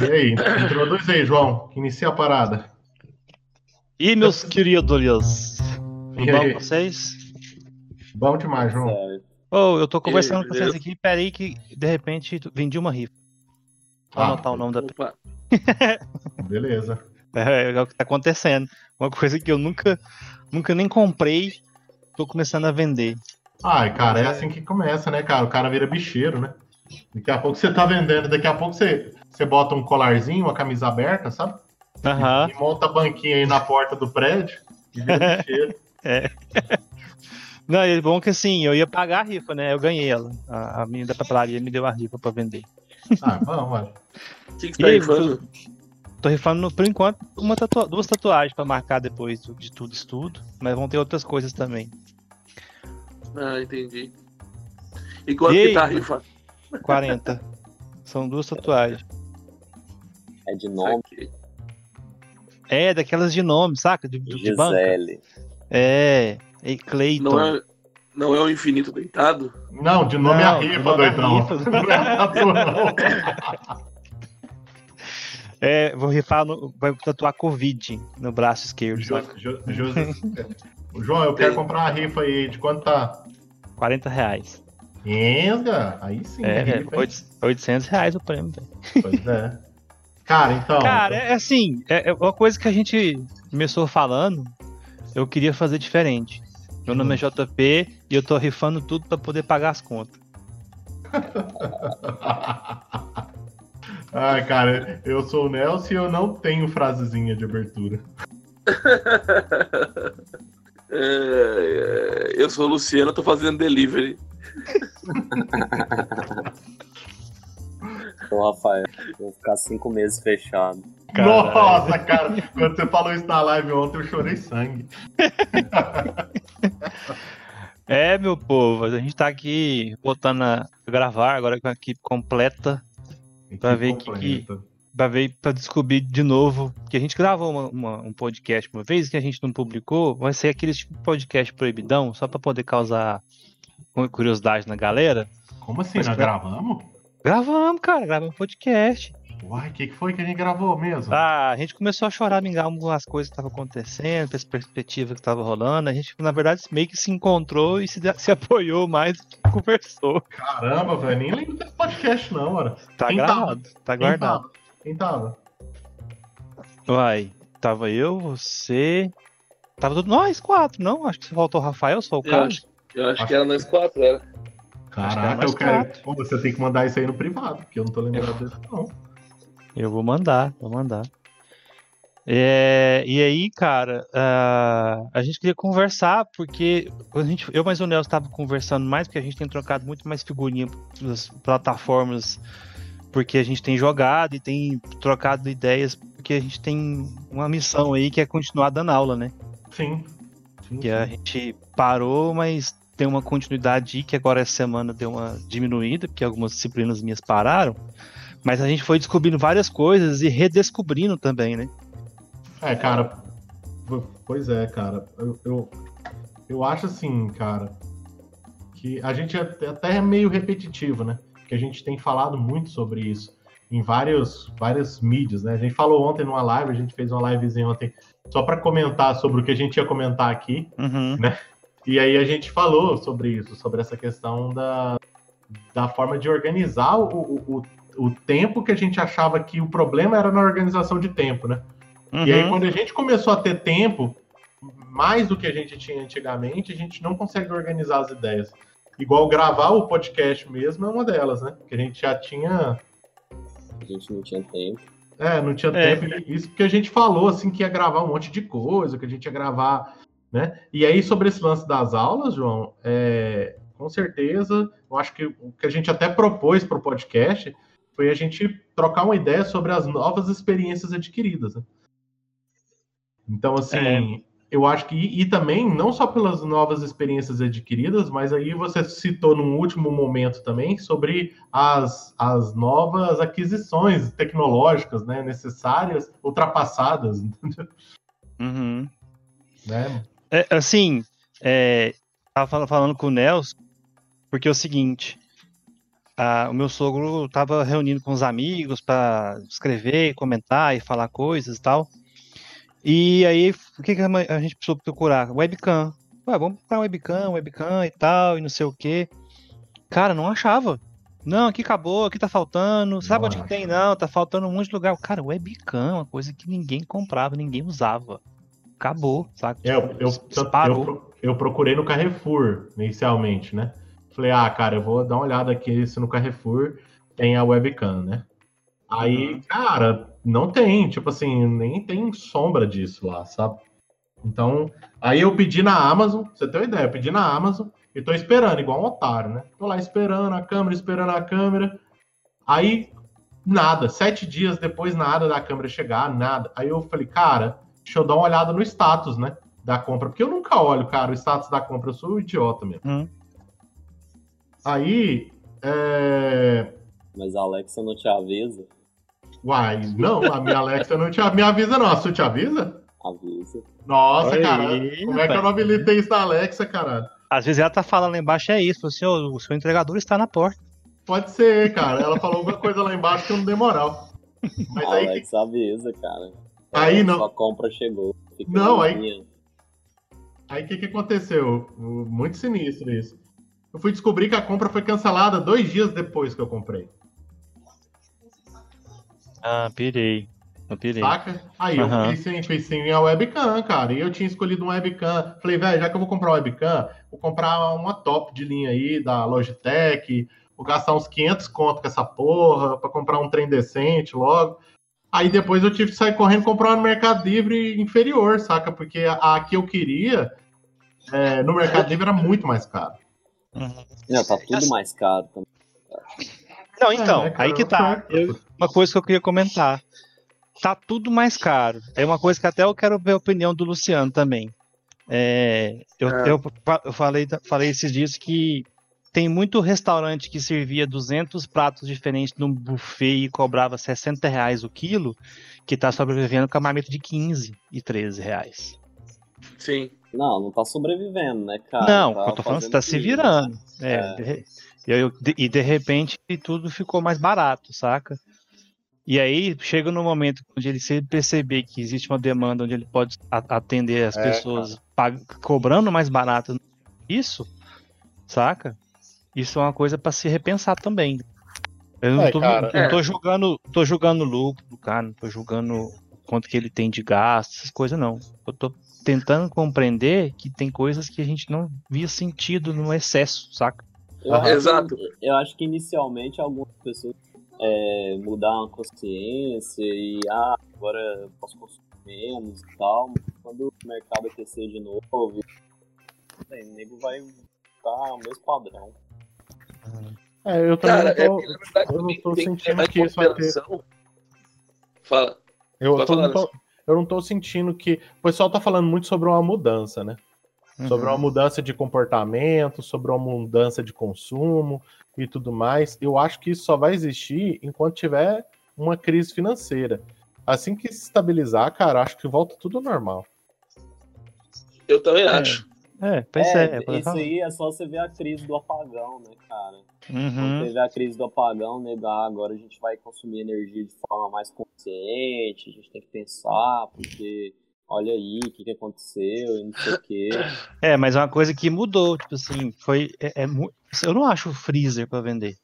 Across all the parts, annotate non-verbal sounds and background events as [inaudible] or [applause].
E aí, introduz aí, João, que inicia a parada. E meus queridos, tudo bom com vocês? Bom demais, João. Ô, eu tô conversando com vocês aqui, peraí que de repente vendi uma rifa. Vou Ah, anotar o nome da Opa, [laughs] [laughs] Beleza. É, é o que tá acontecendo. Uma coisa que eu nunca, nunca nem comprei, tô começando a vender. Ai, cara, é assim que começa, né, cara? O cara vira bicheiro, né? Daqui a pouco você tá vendendo, daqui a pouco você, você bota um colarzinho, uma camisa aberta, sabe? Aham. E monta a banquinha aí na porta do prédio e vira [laughs] bicheiro. [laughs] Não, é bom que assim, eu ia pagar a rifa, né? Eu ganhei ela. A, a menina da papelaria me deu a rifa pra vender. Ah, vamos, vai. o que, que E tá aí, rifando? Tô rifando, por enquanto, uma tatua- duas tatuagens pra marcar depois de tudo isso tudo. Mas vão ter outras coisas também. Ah, entendi. E quanto E que aí, tá a rifa? 40. São duas tatuagens. É de nome. É, daquelas de nome, saca? De, de, de banca. Gisele. É. E Cleiton. Não é, não é o infinito deitado? Não, de nome é a Não, é a doidão. rifa. [laughs] Não é tatu, não. É, vou rifar, no, vai tatuar Covid no braço esquerdo, Jo-? Jo- Jo- [laughs] João, eu quero comprar uma rifa aí. De quanto tá? 40 reais. Enga, aí sim. É, é é, rifa, hein? oito- 800 reais o prêmio. velho. Pois é. [laughs] Cara, então. Cara, é assim, é, é uma coisa que a gente começou falando, eu queria fazer diferente. Meu nome é JP e eu tô rifando tudo pra poder pagar as contas. [laughs] Ai, cara, eu sou o Nelson e eu não tenho frasezinha de abertura. [laughs] É, é, eu sou o Luciano, tô fazendo delivery. [laughs] Rafael, vou ficar cinco meses fechado. Caralho. Nossa, cara, quando você falou isso na live ontem, eu chorei sangue. [laughs] É, meu povo, a gente tá aqui voltando a gravar agora com a equipe completa Pra ver que- completa. pra ver para descobrir de novo que a gente gravou uma- uma- um podcast uma vez que a gente não publicou, vai ser aquele tipo de podcast proibidão, só pra poder causar curiosidade na galera. Como assim? Mas Nós pra- gravamos? Gravamos, cara, gravamos um podcast. Uai, o que, que foi que a gente gravou mesmo? Ah, a gente começou a chorar, mingar algumas coisas que estavam acontecendo, essa perspectiva que estava rolando. A gente, na verdade, meio que se encontrou e se, se apoiou mais do que conversou. Caramba, velho, nem lembro desse podcast, não, ora. Tá Quem gravado, tá Quem guardado. tava? Quem tava? Uai, tava eu, você. Tava tudo nós quatro, não? Acho que você faltou o Rafael, só o Eu cara. acho, eu acho que era nós quatro, era. Caraca, mais eu quero. Pô, você tem que mandar isso aí no privado, porque eu não tô lembrando desse, não. Eu vou mandar, vou mandar. É, e aí, cara, ah, a gente queria conversar, porque a gente, eu mais o Nelson estava conversando mais, porque a gente tem trocado muito mais figurinha das plataformas, porque a gente tem jogado e tem trocado ideias, porque a gente tem uma missão aí que é continuar dando aula, né? Sim. sim, Que a sim. gente parou, mas tem uma continuidade que agora essa semana deu uma diminuída, porque algumas disciplinas minhas pararam. Mas a gente foi descobrindo várias coisas e redescobrindo também, né? É, cara. Pois é, cara. Eu, eu, eu acho assim, cara, que a gente é até é meio repetitivo, né? Porque a gente tem falado muito sobre isso em vários, várias mídias, né? A gente falou ontem numa live, a gente fez uma livezinha ontem só para comentar sobre o que a gente ia comentar aqui. Uhum. E aí a gente falou sobre isso, sobre essa questão da, da forma de organizar o, o, o, o tempo que a gente achava que o problema era na organização de tempo, né? E aí, Uhum. quando a gente começou a ter tempo, mais do que a gente tinha antigamente, a gente não consegue organizar as ideias. Igual gravar o podcast mesmo é uma delas, né? Que a gente já tinha. A gente não tinha tempo. É, não tinha É. tempo. Isso porque a gente falou, assim, que ia gravar um monte de coisa, que a gente ia gravar, né? E aí, sobre esse lance das aulas, João, é, com certeza, eu acho que o que a gente até propôs para o podcast foi a gente trocar uma ideia sobre as novas experiências adquiridas, né? Então, assim, É. eu acho que, e também, não só pelas novas experiências adquiridas, mas aí você citou num último momento também sobre as, as novas aquisições tecnológicas, né, necessárias, ultrapassadas, [laughs] Uhum. né? É, assim, é, tava falando, com o Nelson, porque é o seguinte, ah, o meu sogro tava reunindo com os amigos para escrever, comentar e falar coisas e tal. E aí, o que, que a a gente precisou procurar? Webcam. Ué, vamos procurar webcam, webcam e tal, e não sei o quê. Cara, não achava. Não, aqui acabou, aqui tá faltando. Sabe Não onde que acha. tem? Não, tá faltando um monte de lugar. Cara, webcam é uma coisa que ninguém comprava, ninguém usava. Acabou, sabe? É, eu, eu, eu, pro- eu procurei no Carrefour inicialmente, né? Falei, ah, cara, eu vou dar uma olhada aqui se no Carrefour tem a webcam, né? Aí, cara, não tem, tipo assim, nem tem sombra disso lá, sabe? Então, aí eu pedi na Amazon, você ter uma ideia, eu pedi na Amazon e tô esperando, igual um otário, né? Tô lá esperando a câmera, esperando a câmera. Aí, nada. Sete dias depois, nada da câmera chegar, nada. Aí eu falei, cara, deixa eu dar uma olhada no status, né? Da compra. Porque eu nunca olho, cara, o status da compra. Eu sou um idiota mesmo. Hum. Aí, é... Mas a Alexa não te avisa. Uai, não, a minha Alexa não te me avisa, não. A sua te avisa? Avisa. Nossa, Olha cara. como é que eu rapaz. não habilitei isso na Alexa, cara? Às vezes ela tá falando lá embaixo, é isso. Assim, "Ô, o seu entregador está na porta. Pode ser, cara. Ela falou alguma coisa lá embaixo que eu não dei moral. Mas A aí, Alexa avisa, cara. Aí não- Sua compra chegou. Não, aí- limpinha. Aí o que, que aconteceu? Muito sinistro isso. Eu fui descobrir que a compra foi cancelada dois dias depois que eu comprei. Ah, pirei. Eu pirei. Saca? Aí Aham. eu pensei, pensei em a webcam, cara. E eu tinha escolhido um webcam. Falei, velho, já que eu vou comprar uma webcam, vou comprar uma top de linha aí da Logitech. Vou gastar uns 500 conto com essa porra, pra comprar um trem decente logo. Aí depois eu tive que sair correndo e comprar no Mercado Livre inferior, saca? Porque a, a que eu queria é, no Mercado Livre era muito mais caro. Uhum. Não, tá tudo mais caro também. Não, então, É, cara, aí que tá. Eu- uma coisa que eu queria comentar. Tá tudo mais caro. É uma coisa que até eu quero ver a opinião do Luciano também. É, eu, É. eu, eu falei, falei esses dias que tem muito restaurante que servia 200 pratos diferentes num buffet e cobrava 60 reais o quilo, que tá sobrevivendo com a marmita de 15 e 13 reais. Sim. Não, não tá sobrevivendo, né, cara? Não, Tá eu tô falando que fazendo tá se virando. É, É. de e, eu- de- e de repente tudo ficou mais barato, saca? E aí chega no momento onde ele se perceber que existe uma demanda onde ele pode atender as É, pessoas pag- cobrando mais barato isso, saca? Isso é uma coisa pra se repensar também. Eu não É, tô, cara. não É. tô julgando, tô julgando o lucro do cara, não tô julgando quanto que ele tem de gasto, essas coisas não. Eu tô tentando compreender que tem coisas que a gente não via sentido no excesso, saca? Eu acho que- Exato. eu acho que inicialmente algumas pessoas é, mudaram a consciência e ah, agora eu posso consumir menos e tal, mas quando o mercado aquecer de novo, o nego vai estar o mesmo padrão. É, eu também Cara, é, não tô, verdade, eu não tô sentindo que isso vai ter-. Fala. eu, tô- não tô, eu não tô sentindo que. O pessoal tá falando muito sobre uma mudança, né? Sobre Uhum. uma mudança de comportamento, sobre uma mudança de consumo e tudo mais. Eu acho que isso só vai existir enquanto tiver uma crise financeira. Assim que se estabilizar, cara, acho que volta tudo ao normal. Eu também É. acho. É, pois é. É, isso aí é só você ver a crise do apagão, né, cara? Quando Uhum. teve a crise do apagão, né, da, agora a gente vai consumir energia de forma mais consciente, a gente tem que pensar, porque olha aí o que, que aconteceu e não sei o quê. É, mas é uma coisa que mudou, tipo assim, foi. É, é eu não acho freezer pra vender.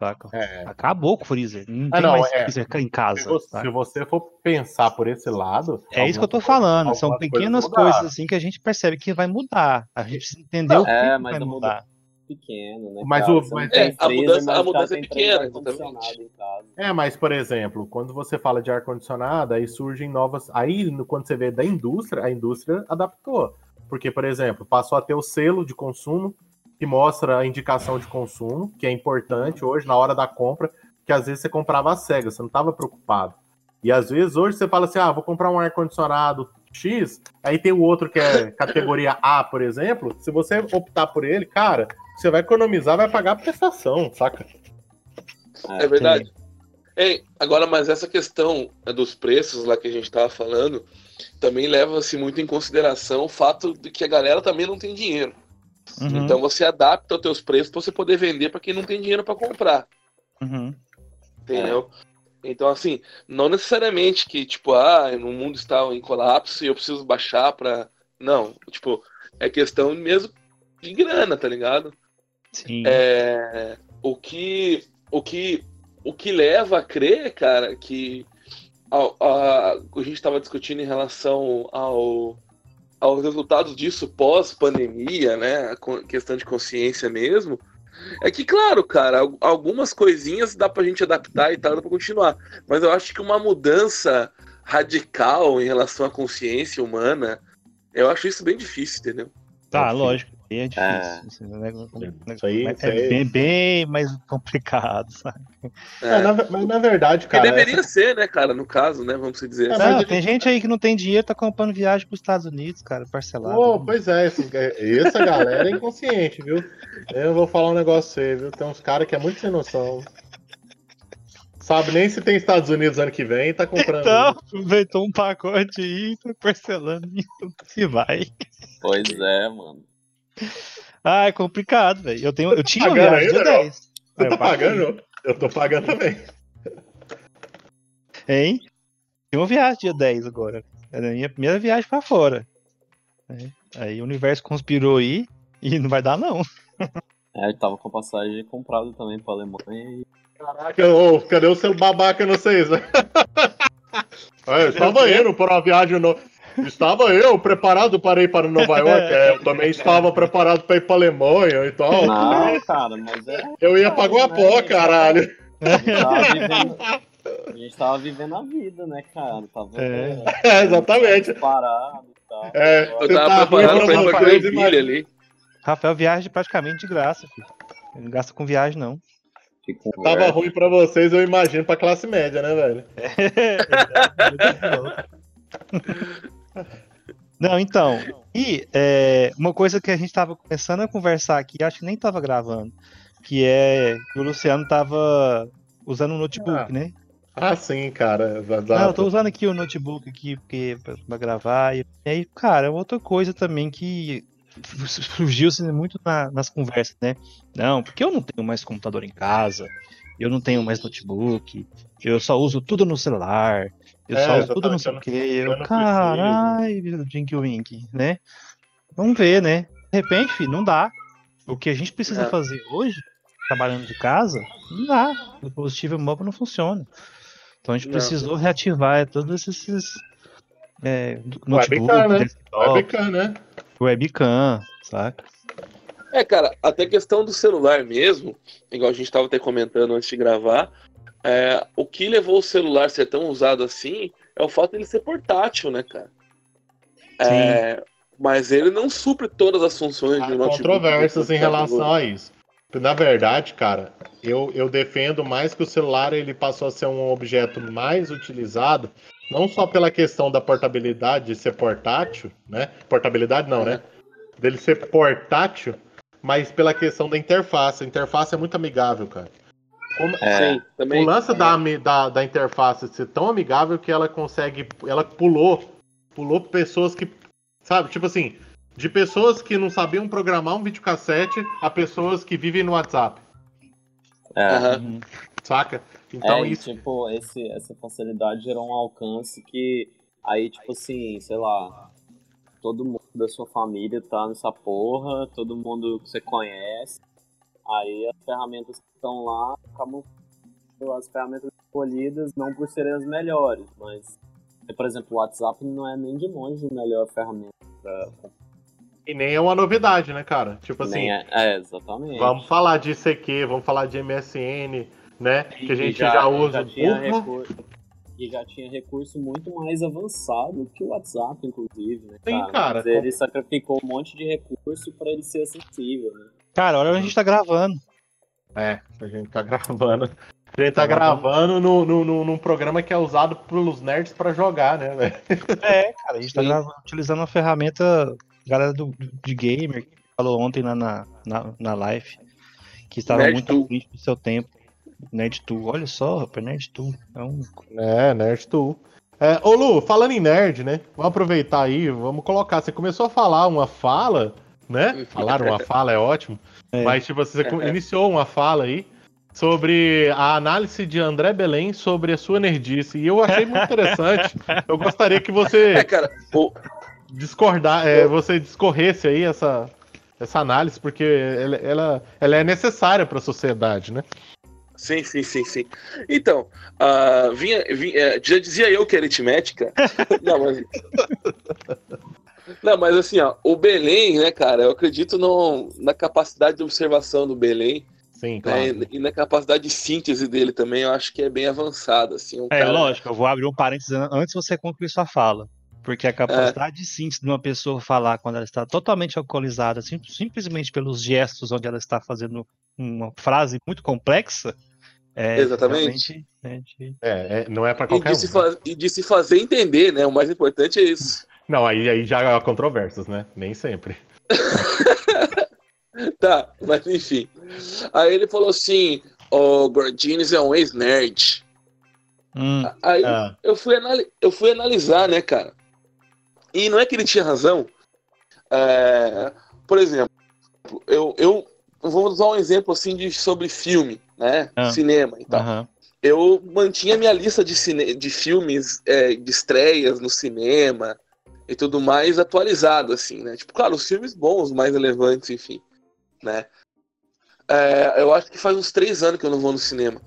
Saca? É. Acabou com o freezer. Não Ah, tem não, mais é. freezer em casa. Se você, se você for pensar por esse lado. É isso que eu tô falando. coisas- São pequenas mudaram. coisas assim que a gente percebe que vai mudar. A gente precisa entender o que, É, que vai mudar. Pequeno, né? Mas o- mas- não É, a mudança- mas a mudança é pequena, ar-condicionado em casa. É, mas, por exemplo, quando você fala de ar-condicionado, aí surgem novas. Aí, quando você vê da indústria, a indústria adaptou. Porque, por exemplo, passou a ter o selo de consumo, que mostra a indicação de consumo, que é importante hoje, na hora da compra, que às vezes você comprava às cegas, você não estava preocupado. E às vezes hoje você fala assim: ah, vou comprar um ar-condicionado X, aí tem o outro que é [laughs] categoria A, por exemplo. Se você optar por ele, cara, você vai economizar, vai pagar a prestação, saca? É verdade. Ei, agora, mas essa questão né, dos preços lá que a gente estava falando, também leva-se muito em consideração o fato de que a galera também não tem dinheiro. Uhum. Então você adapta os teus preços para você poder vender para quem não tem dinheiro para comprar. Uhum. Entendeu? É. Então, assim, não necessariamente que, tipo, ah, o mundo está em colapso e eu preciso baixar para. Não, tipo, é questão mesmo de grana, tá ligado? Sim. É, o que o que o que leva a crer, cara, que a, a, a gente estava discutindo em relação ao, aos resultados disso pós-pandemia, né? A questão de consciência mesmo. É que, claro, cara, algumas coisinhas dá pra gente adaptar e tal, dá pra continuar. Mas eu acho que uma mudança radical em relação à consciência humana, eu acho isso bem difícil, entendeu? Tá, lógico é difícil. É. Assim, né? Isso aí, é, isso aí... Bem, bem, mais complicado, sabe? É. na, mas na verdade, cara. Que deveria essa... ser, né, cara, no caso, né? Vamos dizer assim. Não, tem gente aí que não tem dinheiro, tá comprando viagem para os Estados Unidos, cara, parcelado. Oh, pois é, assim, essa galera é inconsciente, viu? Eu vou falar um negócio você, viu? Tem uns caras que é muito sem noção. Sabe nem se tem Estados Unidos ano que vem tá comprando. Então, aproveitou um pacote aí, tá parcelando [laughs] e vai. Pois é, mano. Ah, é complicado, velho. Eu, tenho, eu tinha uma viagem ainda, de 10. Você tá pagando? Eu tô pagando também. Hein? Tem uma viagem dia 10 agora. Era a minha primeira viagem pra fora. É. Aí o universo conspirou aí e não vai dar, não. É, eu tava com a passagem comprada também pra Alemanha e. Caraca, ô, cadê o seu babaca no seis, velho? Eu estava indo para uma viagem no... Estava eu preparado para ir para Nova [laughs] York. É, eu também estava preparado para ir para Alemanha e tal. Não, cara, mas é. Eu ia para Guapó, né? caralho. A gente tava vivendo a vida, né, cara? Tava, é. [laughs] é exatamente. Parado e tal. É, eu tava tá preparado pra ir pra ali. Rafael viaja praticamente de graça, filho. Ele não gasta com viagem, não. Tava ruim pra vocês, eu imagino, pra classe média, né, velho? [laughs] É, Não, então. E é, uma coisa que a gente estava começando a conversar aqui, acho que nem estava gravando, que é que o Luciano estava usando um notebook, ah. né? Ah, sim, cara. Não, eu tô usando aqui o notebook aqui porque, pra gravar. E aí, cara, outra coisa também que surgiu assim, muito na, nas conversas, né? Não, porque eu não tenho mais computador em casa, eu não tenho mais notebook, eu só uso tudo no celular, eu é, tudo não sei o que. Eu, caralho, Jink Wink, né? Vamos ver, né? De repente, filho, não dá. O que a gente precisa é. fazer hoje, trabalhando de casa, não dá. O dispositivo móvel não funciona. Então a gente não. precisou reativar todos esses. É, notebook, webcam, né? Webcam, né? Webcam, saca? É, cara, até questão do celular mesmo, igual a gente estava até comentando antes de gravar, é, o que levou o celular a ser tão usado assim é o fato dele ser portátil, né, cara? É, mas ele não supre todas as funções Há de um notebook. controvérsias em relação a isso. Na verdade, cara, eu, eu defendo mais que o celular ele passou a ser um objeto mais utilizado, não só pela questão da portabilidade, de ser portátil, né? Portabilidade não, né? é. né? Dele ser portátil, mas pela questão da interface. A interface é muito amigável, cara. Como, é, sim, também, o lance é. da, da, da interface ser tão amigável que ela consegue. Ela pulou. Pulou pessoas que. Sabe, tipo assim, de pessoas que não sabiam programar um videocassete a pessoas que vivem no WhatsApp. É. Uhum. Saca? Então é, isso. Tipo, esse, essa facilidade gerou um alcance que aí, tipo assim, sei lá, todo mundo da sua família tá nessa porra, todo mundo que você conhece. Aí as ferramentas que estão lá acabam as ferramentas escolhidas não por serem as melhores, mas por exemplo, o WhatsApp não é nem de longe a melhor ferramenta pra... E nem é uma novidade, né, cara? Tipo assim. É, é, exatamente. Vamos falar de ICQ, vamos falar de MSN, né? E que a gente já, já usa. Já tinha recurso, e já tinha recurso muito mais avançado que o WhatsApp, inclusive, né? Sim, cara. cara Mas ele sacrificou um monte de recurso para ele ser acessível, né? Cara, olha onde a gente tá gravando. É, a gente tá [laughs] gravando. A gente tá, tá gravando no, no, no, num programa que é usado pelos nerds para jogar, né, velho? É, cara, a gente tá gravando, utilizando uma ferramenta, galera do, de gamer, que falou ontem na, na, na live, que estava Nerd muito frente do seu tempo. Nerd Tool, olha só, rapaz, Nerd Tool. É, um... é Nerd Tool. É, ô Lu, falando em nerd, né? Vamos aproveitar aí, vamos colocar. Você começou a falar uma fala né? [laughs] Falaram uma fala, é ótimo. É. Mas, tipo, você iniciou uma fala aí sobre a análise de André Belém sobre a sua nerdice. E eu achei muito interessante. Eu gostaria que É, você cara, o, discordar, é, você discorresse aí essa, essa análise, porque ela, ela, ela é necessária para a sociedade, né? Sim, sim, sim, sim. Então, ah, vinha, vinha- é, já dizia eu que aritmética. [laughs] Não, mas. Não, mas assim, ó, o Belém, né, cara, eu acredito no, na capacidade de observação do Belém Sim, né, claro. e na capacidade de síntese dele também, eu acho que é bem avançada. Assim, um É, cara- lógico, eu vou abrir um parênteses an- antes de você concluir sua fala. Porque a capacidade de síntese de uma pessoa falar quando ela está totalmente alcoolizada, sim- simplesmente pelos gestos onde ela está fazendo uma frase muito complexa, é Exatamente. né, É, é, não é para E qualquer de, um. se fa- e de se fazer entender, né? O mais importante é isso. Não, aí, aí já há controvérsias, né? Nem sempre. [laughs] Tá, mas enfim. Aí ele falou assim: o Gordines é um ex-nerd. Hum, Aí Ah, eu, fui eu fui analisar, né, cara? E não é que ele tinha razão. É, Por exemplo, eu, eu vou usar um exemplo assim de, sobre filme, né? Ah. Cinema e tal. aham. Eu mantinha minha lista de, cine... de filmes é, de estreias no cinema e tudo mais atualizado, assim, né? Tipo, claro, os filmes bons, os mais relevantes, enfim, né? É, eu acho que faz uns três anos que eu não vou no cinema.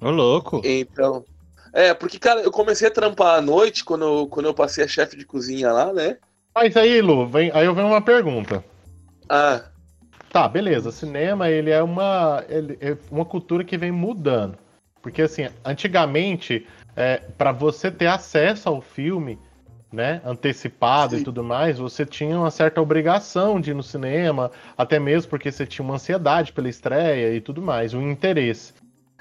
Ô, louco. Então. É, porque, cara, eu comecei a trampar à noite quando eu, quando eu passei a chefe de cozinha lá, né? Mas aí, Lu, vem, aí eu venho uma pergunta. Ah, Tá, beleza. Cinema, ele é uma, ele é uma cultura que vem mudando. Porque, assim, antigamente, é, para você ter acesso ao filme, né, antecipado Sim. e tudo mais, você tinha uma certa obrigação de ir no cinema, até mesmo porque você tinha uma ansiedade pela estreia e tudo mais, um interesse.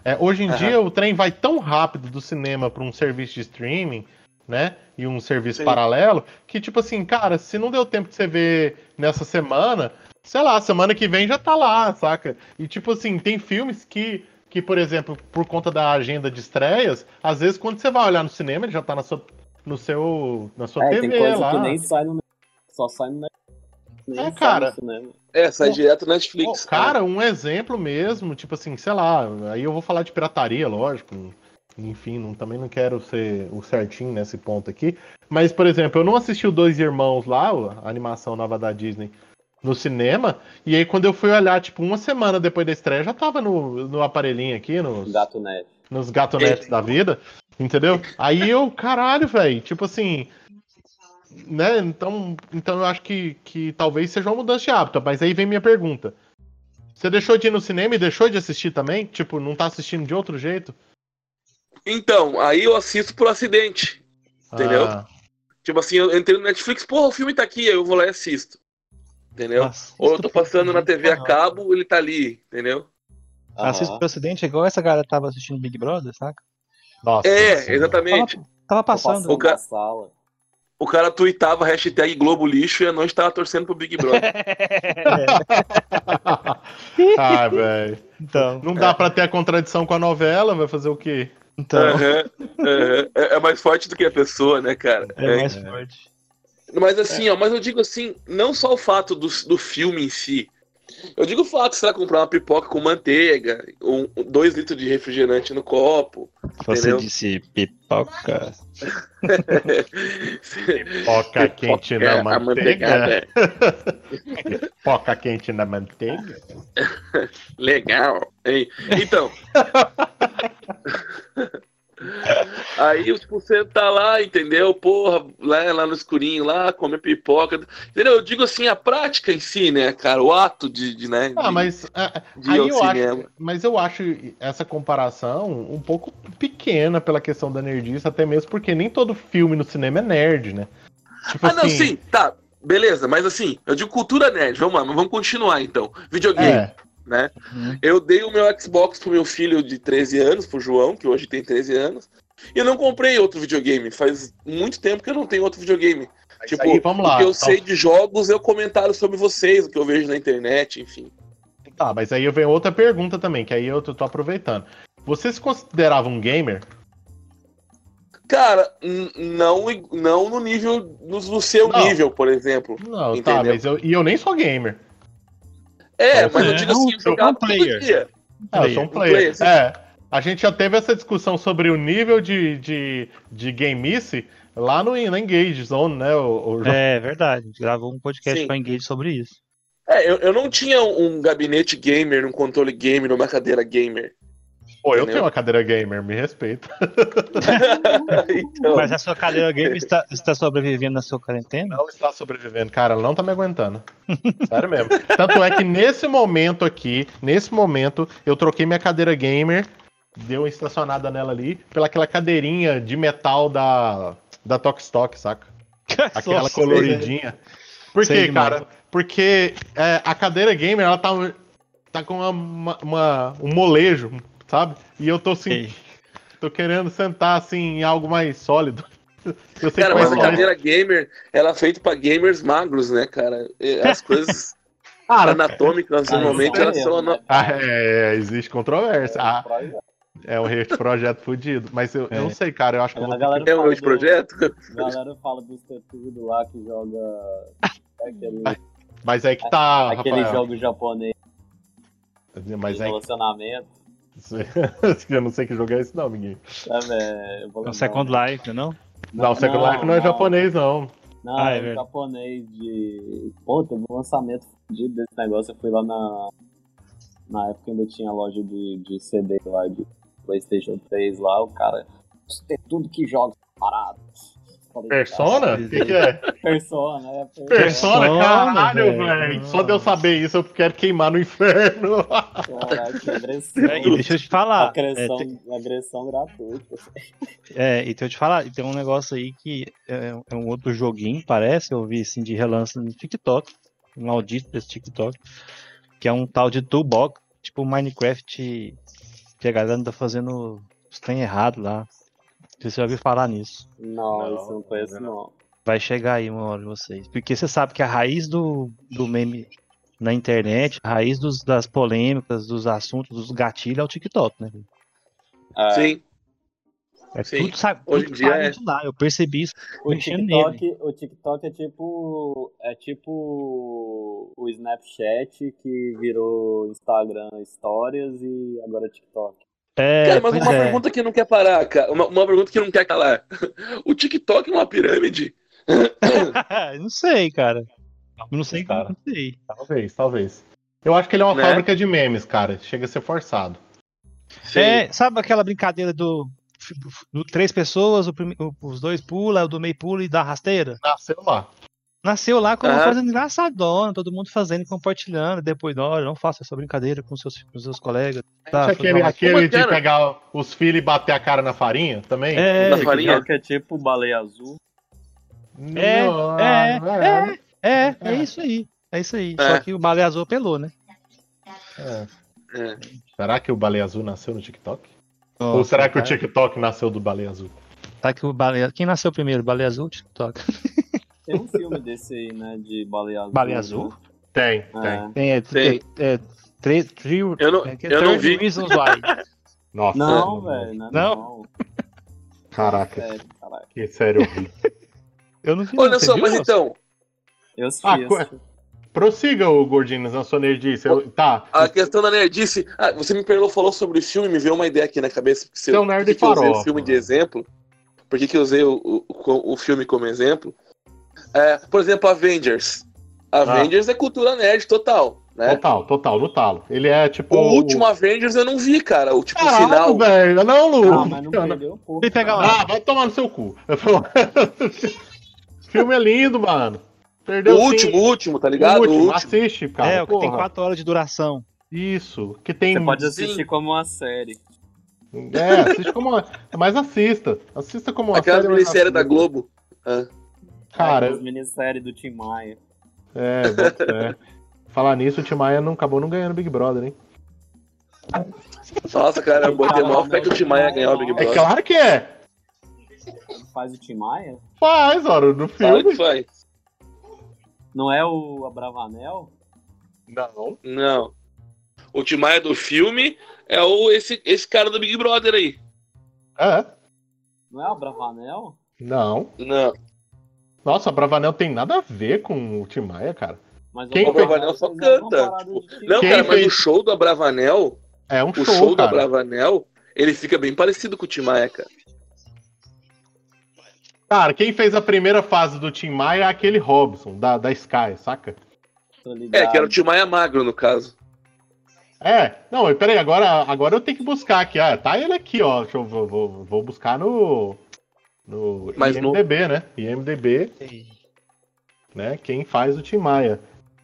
É, hoje em Aham. dia, o trem vai tão rápido do cinema para um serviço de streaming, né, e um serviço Sim. paralelo, que, tipo assim, cara, se não deu tempo de você ver nessa semana, sei lá, semana que vem já tá lá, saca? E tipo assim, tem filmes que, que por exemplo, por conta da agenda de estreias, às vezes quando você vai olhar no cinema, ele já tá na sua, no seu, na sua É, TV tem coisa lá. que nem sai no só sai no nem É, sai cara. no cinema. é, sai direto na Netflix. Cara, um exemplo mesmo, tipo assim, sei lá, aí eu vou falar de pirataria, lógico. Enfim, não- também não quero ser o certinho nesse ponto aqui. Mas, por exemplo, eu não assisti o Dois Irmãos lá, a animação nova da Disney, no cinema. E aí, quando eu fui olhar, tipo, uma semana depois da estreia, já tava no, no aparelhinho aqui, nos, Gato Net. nos gatonetes da vida, entendeu? Aí eu, caralho, velho, tipo assim. Né? Então, então eu acho que, que talvez seja uma mudança de hábito. Mas aí vem minha pergunta. Você deixou de ir no cinema e deixou de assistir também? Tipo, não tá assistindo de outro jeito? Então, aí eu assisto por acidente. Entendeu? Ah, Tipo assim, eu entrei no Netflix, porra, o filme tá aqui, aí eu vou lá e assisto. Entendeu? Assista Ou eu tô passando na TV a cabo, ele tá ali, entendeu? Assista Aham. por acidente, é igual essa galera tava assistindo Big Brother, saca? Nossa. É, exatamente. Tava, tava passando. passando O ca- na sala. O cara tweetava hashtag Globo Lixo e a noite tava torcendo pro Big Brother. [laughs] ah, velho. então, Não dá pra ter a contradição com a novela, vai fazer o quê? então Aham, aham. É, é mais forte do que a pessoa, né, cara? é, É. mais forte. Mas assim, ó, mas eu digo assim, não só o fato do, do filme em si. Eu digo o fato, sei lá, comprar uma pipoca com manteiga, um, dois litros de refrigerante no copo. Você Entendeu? disse pipoca. Poca [laughs] quente na É, [laughs] manteiga. manteigada. Poca quente na manteiga. [laughs] Legal. hein? Então. Aí tipo, você tá lá, entendeu? Porra, lá, lá no escurinho, lá, come pipoca. Entendeu? Eu digo assim, a prática em si, né, cara? O ato de, de né? Ah, de- mas é, de aí eu cinema. acho, mas eu acho essa comparação um pouco pequena pela questão da nerdice, até mesmo porque nem todo filme no cinema é nerd, né? Tipo Ah, não, assim, sim, tá. Beleza, mas assim, eu digo cultura nerd. Vamos lá, mas vamos continuar então. Videogame. é, né? Uhum. Eu dei o meu Xbox pro meu filho de 13 anos, pro João, que hoje tem 13 anos, e eu não comprei outro videogame. Faz muito tempo que eu não tenho outro videogame. tipo, aí, vamos lá. o que eu Então- sei de jogos, eu comentário sobre vocês, o que eu vejo na internet, enfim. Tá, mas aí eu venho outra pergunta também, que aí eu tô, tô aproveitando. Você se considerava um gamer? Cara, não, não no nível. No, no seu Não. nível, por exemplo. Não, tá, Entendeu? mas eu, e eu nem sou gamer. É, É, mas eu é, digo um- assim, eu jogava um player. todo dia. Ah, eu sou um Player. player. Player, sim. É. A gente já teve essa discussão sobre o nível de, de, de gameice lá no na Engage Zone, né? O, o- É verdade. A gente gravou um podcast Sim. com a Engage sobre isso. É, eu, eu não tinha um gabinete gamer, um controle gamer, uma cadeira gamer. Pô, eu tenho uma cadeira gamer, me respeita. [laughs] então, Mas a sua cadeira game está, está sobrevivendo na sua quarentena? Não está sobrevivendo, cara, ela não tá me aguentando. [laughs] Sério mesmo. Tanto é que nesse momento aqui, nesse momento, eu troquei minha cadeira gamer, deu uma estacionada nela ali, pela aquela cadeirinha de metal da, da Tokstok, saca? [laughs] Aquela Nossa, coloridinha. Por quê, cara? Porque é, a cadeira gamer, ela tá, tá com uma- uma- um molejo, sabe? E eu tô assim, tô querendo sentar assim em algo mais sólido. [laughs] Eu sei cara, que mas a cadeira gamer, ela é feita pra gamers magros, né, cara? As coisas [laughs] Cara, anatômicas, Ah, normalmente, é elas são. né? ana- Ah, é, existe controvérsia. Ah, é um projeto fudido. Mas eu, eu É. não sei, cara. Eu acho que eu A vou É um do- projeto? A galera fala dos tetudos lá que joga [laughs] aquele, que- Mas aí que tá, aquele Rafael. jogo japonês Mas de aí relacionamento. [laughs] eu não sei que jogo é esse, não, ninguém. Sabe? É, É o. Second Life, não? Não, o Second Life não é japonês, não. Não, Ah, é é, japonês de. Pô, teve um lançamento fudido desse negócio. Eu fui lá na. Na época ainda tinha loja de, de CD lá de PlayStation 3 lá, o cara. Tem tudo que joga parado. Falei, Persona? O que, que é? "Cara, [laughs] Persona, é. Persona, Persona, caralho, velho. velho. Só de eu saber isso, eu quero queimar no inferno. Caraca, que agressão. É, e deixa eu te falar. É, agressão, tem- agressão gratuita. É, e deixa eu te falar, tem um negócio aí que é, é um outro joguinho, parece, eu vi assim de relance no TikTok, um maldito desse TikTok, que é um tal de Toolbox, tipo Minecraft, que a galera tá fazendo os trem errado lá. Você já ouviu falar nisso. Não, Não, isso eu não conheço, não. não. Vai chegar aí uma hora de vocês. Porque você sabe que a raiz do, do meme na internet, a raiz dos, das polêmicas, dos assuntos, dos gatilhos é o TikTok, né? É, Sim. É Sim. tudo, sabe, Hoje tudo em dia parente lá. Eu percebi isso O nele. TikTok, o TikTok é tipo. É tipo o Snapchat que virou Instagram Stories e agora é TikTok. É, Cara, mas uma é. pergunta que não quer parar, cara. Uma, uma pergunta que não quer calar. [laughs] O TikTok é uma pirâmide? [laughs] não sei, cara. Não sei, Cara. não sei. Talvez, talvez. Eu acho que ele é uma Né? fábrica de memes, cara. Chega a ser forçado. Sim. É, sabe aquela brincadeira do, do três pessoas, o prime- o- os dois pula, o do meio pula e dá rasteira? Nasceu lá. Nasceu lá como uma Aham. coisa engraçadona, todo mundo fazendo e compartilhando. Depois, olha, não faça essa brincadeira com seus, com seus colegas. Tá, aquele foi aquele Uma de cara. pegar os filhos e bater a cara na farinha também? É, Na farinha? TikTok é tipo baleia azul. É, Não, é, é, É, é É. isso aí. É isso aí. É. Só que o baleia azul apelou, né? é. É. Será que o Baleia Azul nasceu no TikTok? Ou Nossa, será que o cara. TikTok nasceu do Baleia Azul? Será que o baleia... Quem nasceu primeiro, baleia azul ou TikTok? [laughs] Tem um filme desse aí, né? De baleia azul. Baleia azul? Tem, É. tem. Tem, é, Tem. é, é, três, Eu não, eu não 30 vi. Reasons Why. [laughs] Nossa. Não, velho, não, Não? Caraca, Sério, que sério. Eu não vi. Olha não. Só, viu, mas então, Eu assisti, Ah, eu assisti. Prossiga o Gordinhos na sua nerdice. Eu- Tá. a questão da nerdice. Ah, você me perguntou, falou sobre o filme, me veio uma ideia aqui na cabeça. Se Você é eu, um nerd por que que eu usei o filme de exemplo? Por que, que eu usei o, o, o filme como exemplo? É, por exemplo, Avengers. Avengers é cultura nerd total, né? Total, total, no talo. Ele é tipo. O último Avengers eu não vi, cara. O tipo Caralho, final. velho. Não, Lu. Ah, mas não perdeu pegar lá. Ah, vai tomar no seu cu. [laughs] filme é lindo, mano. Perdeu O último, o último, tá ligado? O último, O último. assiste, cara. é, o que tem quatro horas de duração. Isso, que tem. Você pode assistir Sim. como uma série. É, assiste como uma. Mas assista. Assista como uma Aquela série, mas minissérie da. Globo. Ah. Cara, As minisséries do Tim Maia. é, fé. Falar nisso, o Tim Maia não acabou não ganhando Big Brother, hein? Nossa, cara, eu botei mal fé que o Tim Maia ia ganhar o Big É Brother. claro que é. Faz o Tim Maia? Faz, ora, no Claro filme. que faz. Não é o Abravanel? Não. Não. O Tim Maia do filme é o, esse, esse cara do Big Brother aí. É. Não é o Bravanel? Não. Não, Nossa, a Bravanel tem nada a ver com o Tim Maia, cara. Mas Quem o Bravanel só canta. Não, Quem cara, mas fez? o show do Abravanel, É um o show, show, do cara. Abravanel, ele fica bem parecido com o Tim Maia, cara. Cara, quem fez a primeira fase do Tim Maia é aquele Robson, da, da Sky, saca? É, que era o Tim Maia magro, no caso. É, não, peraí, agora, agora eu tenho que buscar aqui. Ah, tá ele aqui, ó. Deixa eu vou, vou, vou buscar no. No Mas no- IMDB, né? IMDB, né? Quem faz o Tim Maia?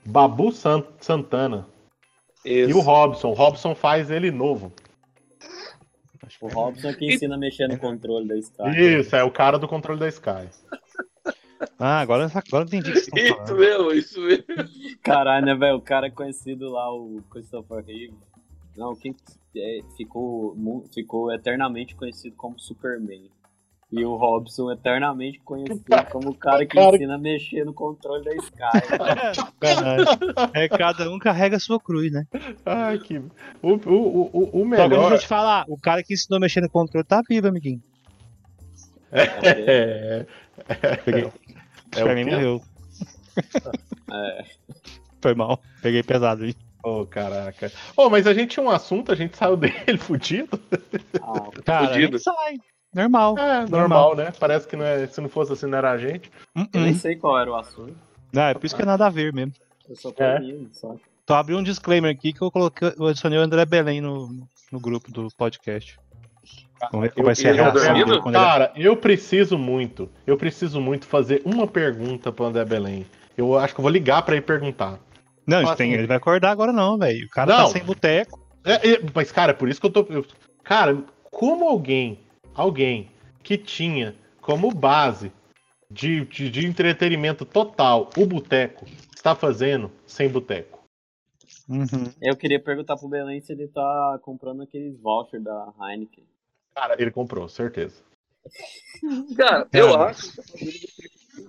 Babu San- Santana. E o Isso. Robson. O Robson faz ele novo. O Robson é que ensina a mexer no controle da Sky. Isso, é o cara do controle da Sky. Ah, agora, agora eu entendi o que estão Isso falando. mesmo, isso mesmo. Caralho, né, velho? O cara é conhecido lá, o Christopher Reeve. Não, quem é, ficou, ficou eternamente conhecido como Superman. E o Robson eternamente conhecido como o cara que Cara- ensina a mexer no controle da Sky. [laughs] É, cada um carrega a sua cruz, né? Ai, que. O, o, o, o Só que deixa melhor. eu te falar, o cara que ensinou a mexer no controle tá vivo, amiguinho. É, Peguei. É pra o mim quê? morreu. É, Foi mal. Peguei pesado, hein? Ô, caraca. Ô, mas a gente tinha um assunto, a gente saiu [laughs] dele fudido. ah, Cara, a Fudido. gente sai. Normal. É, normal, né? Parece que não é, se não fosse assim, não era a gente. Hum, eu nem sei qual era o assunto. Não, é por isso que é nada a ver mesmo. Eu só tô É. só. Tô abrindo um disclaimer aqui que eu coloquei, eu adicionei o André Belém no, no grupo do podcast. Vamos ver qual vai ser a ele tá reação dormindo? dele quando ele... Cara, eu preciso muito, eu preciso muito fazer uma pergunta pro André Belém. Eu acho que eu vou ligar pra ele perguntar. Não, ele, tem- assim. ele vai acordar agora não, velho. O cara Não. tá sem boteco. É, é, mas, cara, é por isso que eu tô. eu- cara, como alguém, alguém que tinha como base de, de, de entretenimento total o boteco, está fazendo sem boteco? Uhum. Eu queria perguntar pro Belém se ele tá comprando aqueles vouchers da Heineken. Cara, ele comprou, certeza. [laughs] Cara, eu Cara. acho que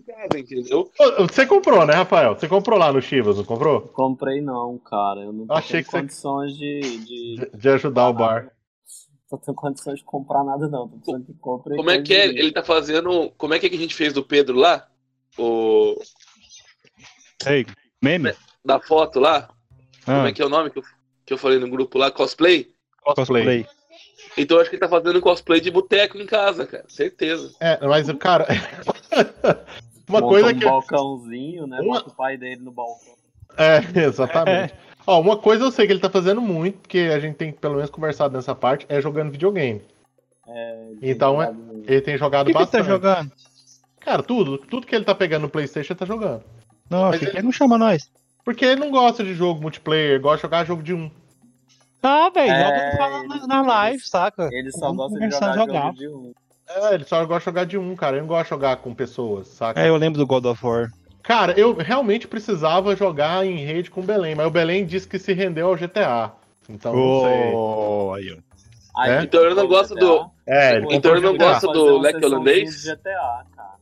tá entendeu? Você comprou, né, Rafael? Você comprou lá no Chivas, não comprou? Comprei não, cara. Eu não Achei que você- condições de, de. De, de ajudar o bar. Tô tendo condições de comprar nada, não. Tô precisando que compre. Como é que é? Ele tá fazendo. Como é que, é que a gente fez do Pedro lá? O. Ei, meme? Da foto lá? Como Ah, é que é o nome que eu, que eu falei no grupo lá? Cosplay? Cosplay. cosplay. Então eu acho que ele tá fazendo cosplay de boteco em casa, cara. Certeza. É, mas, cara. [laughs] uma monta coisa um que. balcãozinho, né? Uma- Bota o pai dele no balcão. É, [laughs] exatamente. Ó, uma coisa eu sei que ele tá fazendo muito, porque a gente tem pelo menos conversado nessa parte, é jogando videogame. Então, é- Ele tem O jogado que, que ele tá bastante. jogando? Cara, tudo, tudo que ele tá pegando no Playstation ele tá jogando. Não, Mas ele- ele não chama nós. Porque ele não gosta de jogo multiplayer, gosta de jogar jogo de um. Tá, velho, É, joga fala na, na live, saca? Ele só Vamos gosta de jogar, jogar. jogo de um. É, ele só gosta de jogar de um, cara. Ele não gosta de jogar com pessoas, saca? É, eu lembro do God of War. Cara, eu realmente precisava jogar em rede com o Belém, mas o Belém disse que se rendeu ao GTA. Então não sei. Oh, aí, ó. Aí, É? Então ele não gosta do- É, ele Então ele não gosta do leque holandês? GTA, cara.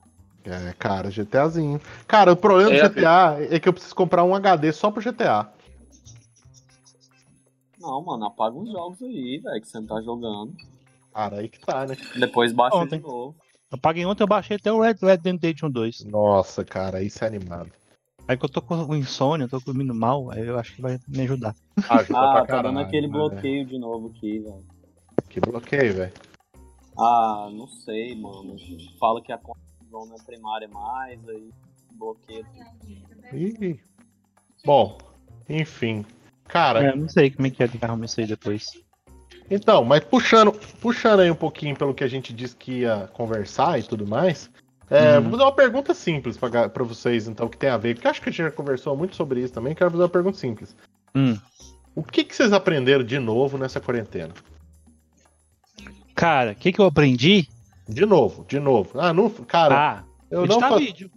É, cara, GTAzinho. Cara, o problema do É, GTA é que eu preciso comprar um HD só pro GTA. Não, mano, apaga os jogos aí, velho, que você não tá jogando. Cara, aí que tá, né? Depois baixa Ontem. de novo. Eu paguei ontem, eu baixei até o Red Red Dead Redemption 2. Nossa, cara, isso é animado. Aí que eu tô com insônia, tô dormindo mal, aí eu acho que vai me ajudar. Ajuda Ah, pra tá dando aquele né? bloqueio de novo aqui, velho. Que bloqueio, velho. Ah, não sei, mano. Fala que a conta não é primária mais, aí bloqueia tudo. Ih. Bom, enfim. Cara, É, não sei como é que é de arrumar isso aí depois. Então, mas puxando, puxando aí um pouquinho pelo que a gente disse que ia conversar e tudo mais, é, Uhum. vou fazer uma pergunta simples pra vocês, então, que tem a ver, porque acho que a gente já conversou muito sobre isso também, quero fazer uma pergunta simples. Hum. O que, que vocês aprenderam de novo nessa quarentena? Cara, o que, que eu aprendi? De novo, de novo. Ah, não, cara, ah, eu não editar faço vídeo.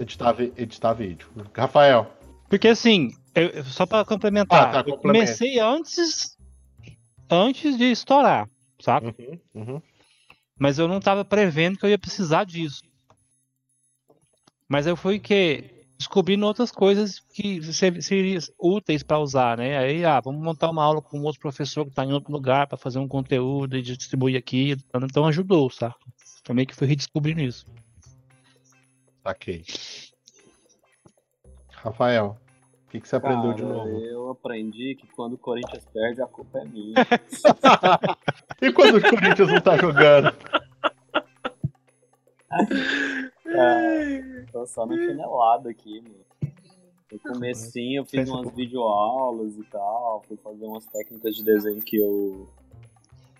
editar, editar vídeo. Rafael. Porque assim, eu- só pra complementar, Ah, tá, eu comecei antes antes de estourar, saca? Uhum, uhum. Mas eu não tava prevendo que eu ia precisar disso. Mas eu fui que descobrindo outras coisas que ser- seriam úteis para usar, né? Aí, ah, vamos montar uma aula com outro professor que está em outro lugar para fazer um conteúdo e distribuir aqui. Então ajudou, saca? Também que fui redescobrindo isso. Saquei. Rafael, o que, que você aprendeu de novo? Eu aprendi que quando o Corinthians perde, a culpa é minha. [laughs] e quando o Corinthians não tá jogando? É, tô só na chinelada aqui, mano. No comecinho eu fiz umas videoaulas e tal, fui fazer umas técnicas de desenho que eu.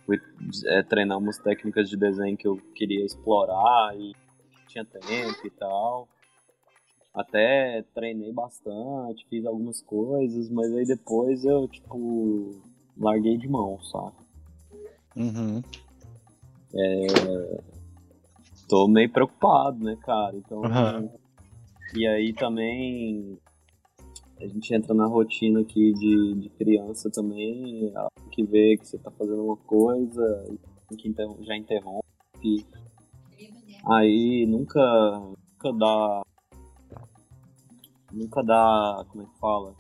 Fui é, treinar umas técnicas de desenho que eu queria explorar e tinha tempo e tal. Até treinei bastante, fiz algumas coisas, mas aí depois eu, tipo, larguei de mão, sabe? Uhum. tô meio preocupado, né, cara? Então. Aham. E aí também a gente entra na rotina aqui de, de criança também, ela tem que ver que você tá fazendo uma coisa, que já interrompe. Aí nunca, nunca dá. Nunca dá. Como é que fala?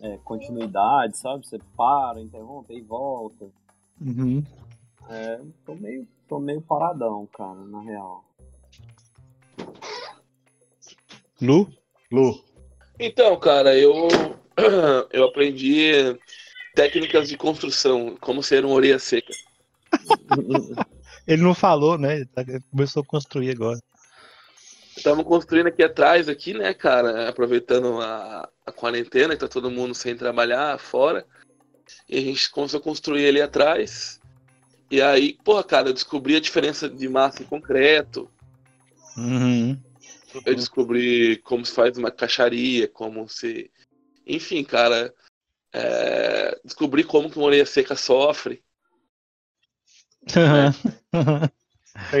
É, continuidade, sabe? Você para, interrompe e volta. Uhum. É, tô meio, tô meio paradão, cara, na real. Lu? Lu, Então, cara, eu, [clears throat] eu aprendi técnicas de construção, como ser um orelha seca. [laughs] Ele não falou, né? Ele tá- Começou a construir agora. Estamos construindo aqui atrás, aqui, né, cara? Aproveitando a, a quarentena, que tá todo mundo sem trabalhar fora. E a gente começou a construir ali atrás. E aí, porra, cara, eu descobri a diferença de massa e concreto. Uhum. Eu descobri como se faz uma caixaria, como se. Enfim, cara. é, Descobri como que uma orelha seca sofre. tem- [laughs]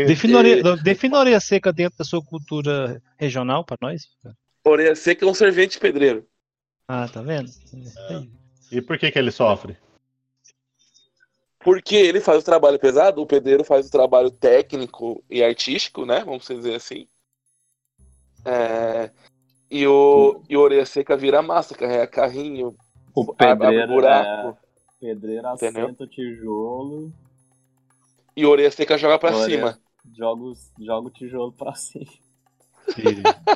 defina, a orelha, defina a orelha seca dentro da sua cultura regional pra nós. Orelha seca é um servente pedreiro. Ah, tá vendo? e por que que ele sofre? Porque ele faz o trabalho pesado, o pedreiro faz o trabalho técnico e artístico, né? Vamos dizer assim. É, E o, e o orelha seca vira massa, carrega carrinho, O abre- abre pedreiro, buraco. é, pedreiro assenta o tijolo, E o orelha seca joga pra Orelha- cima. joga, o tijolo pra cima. [laughs]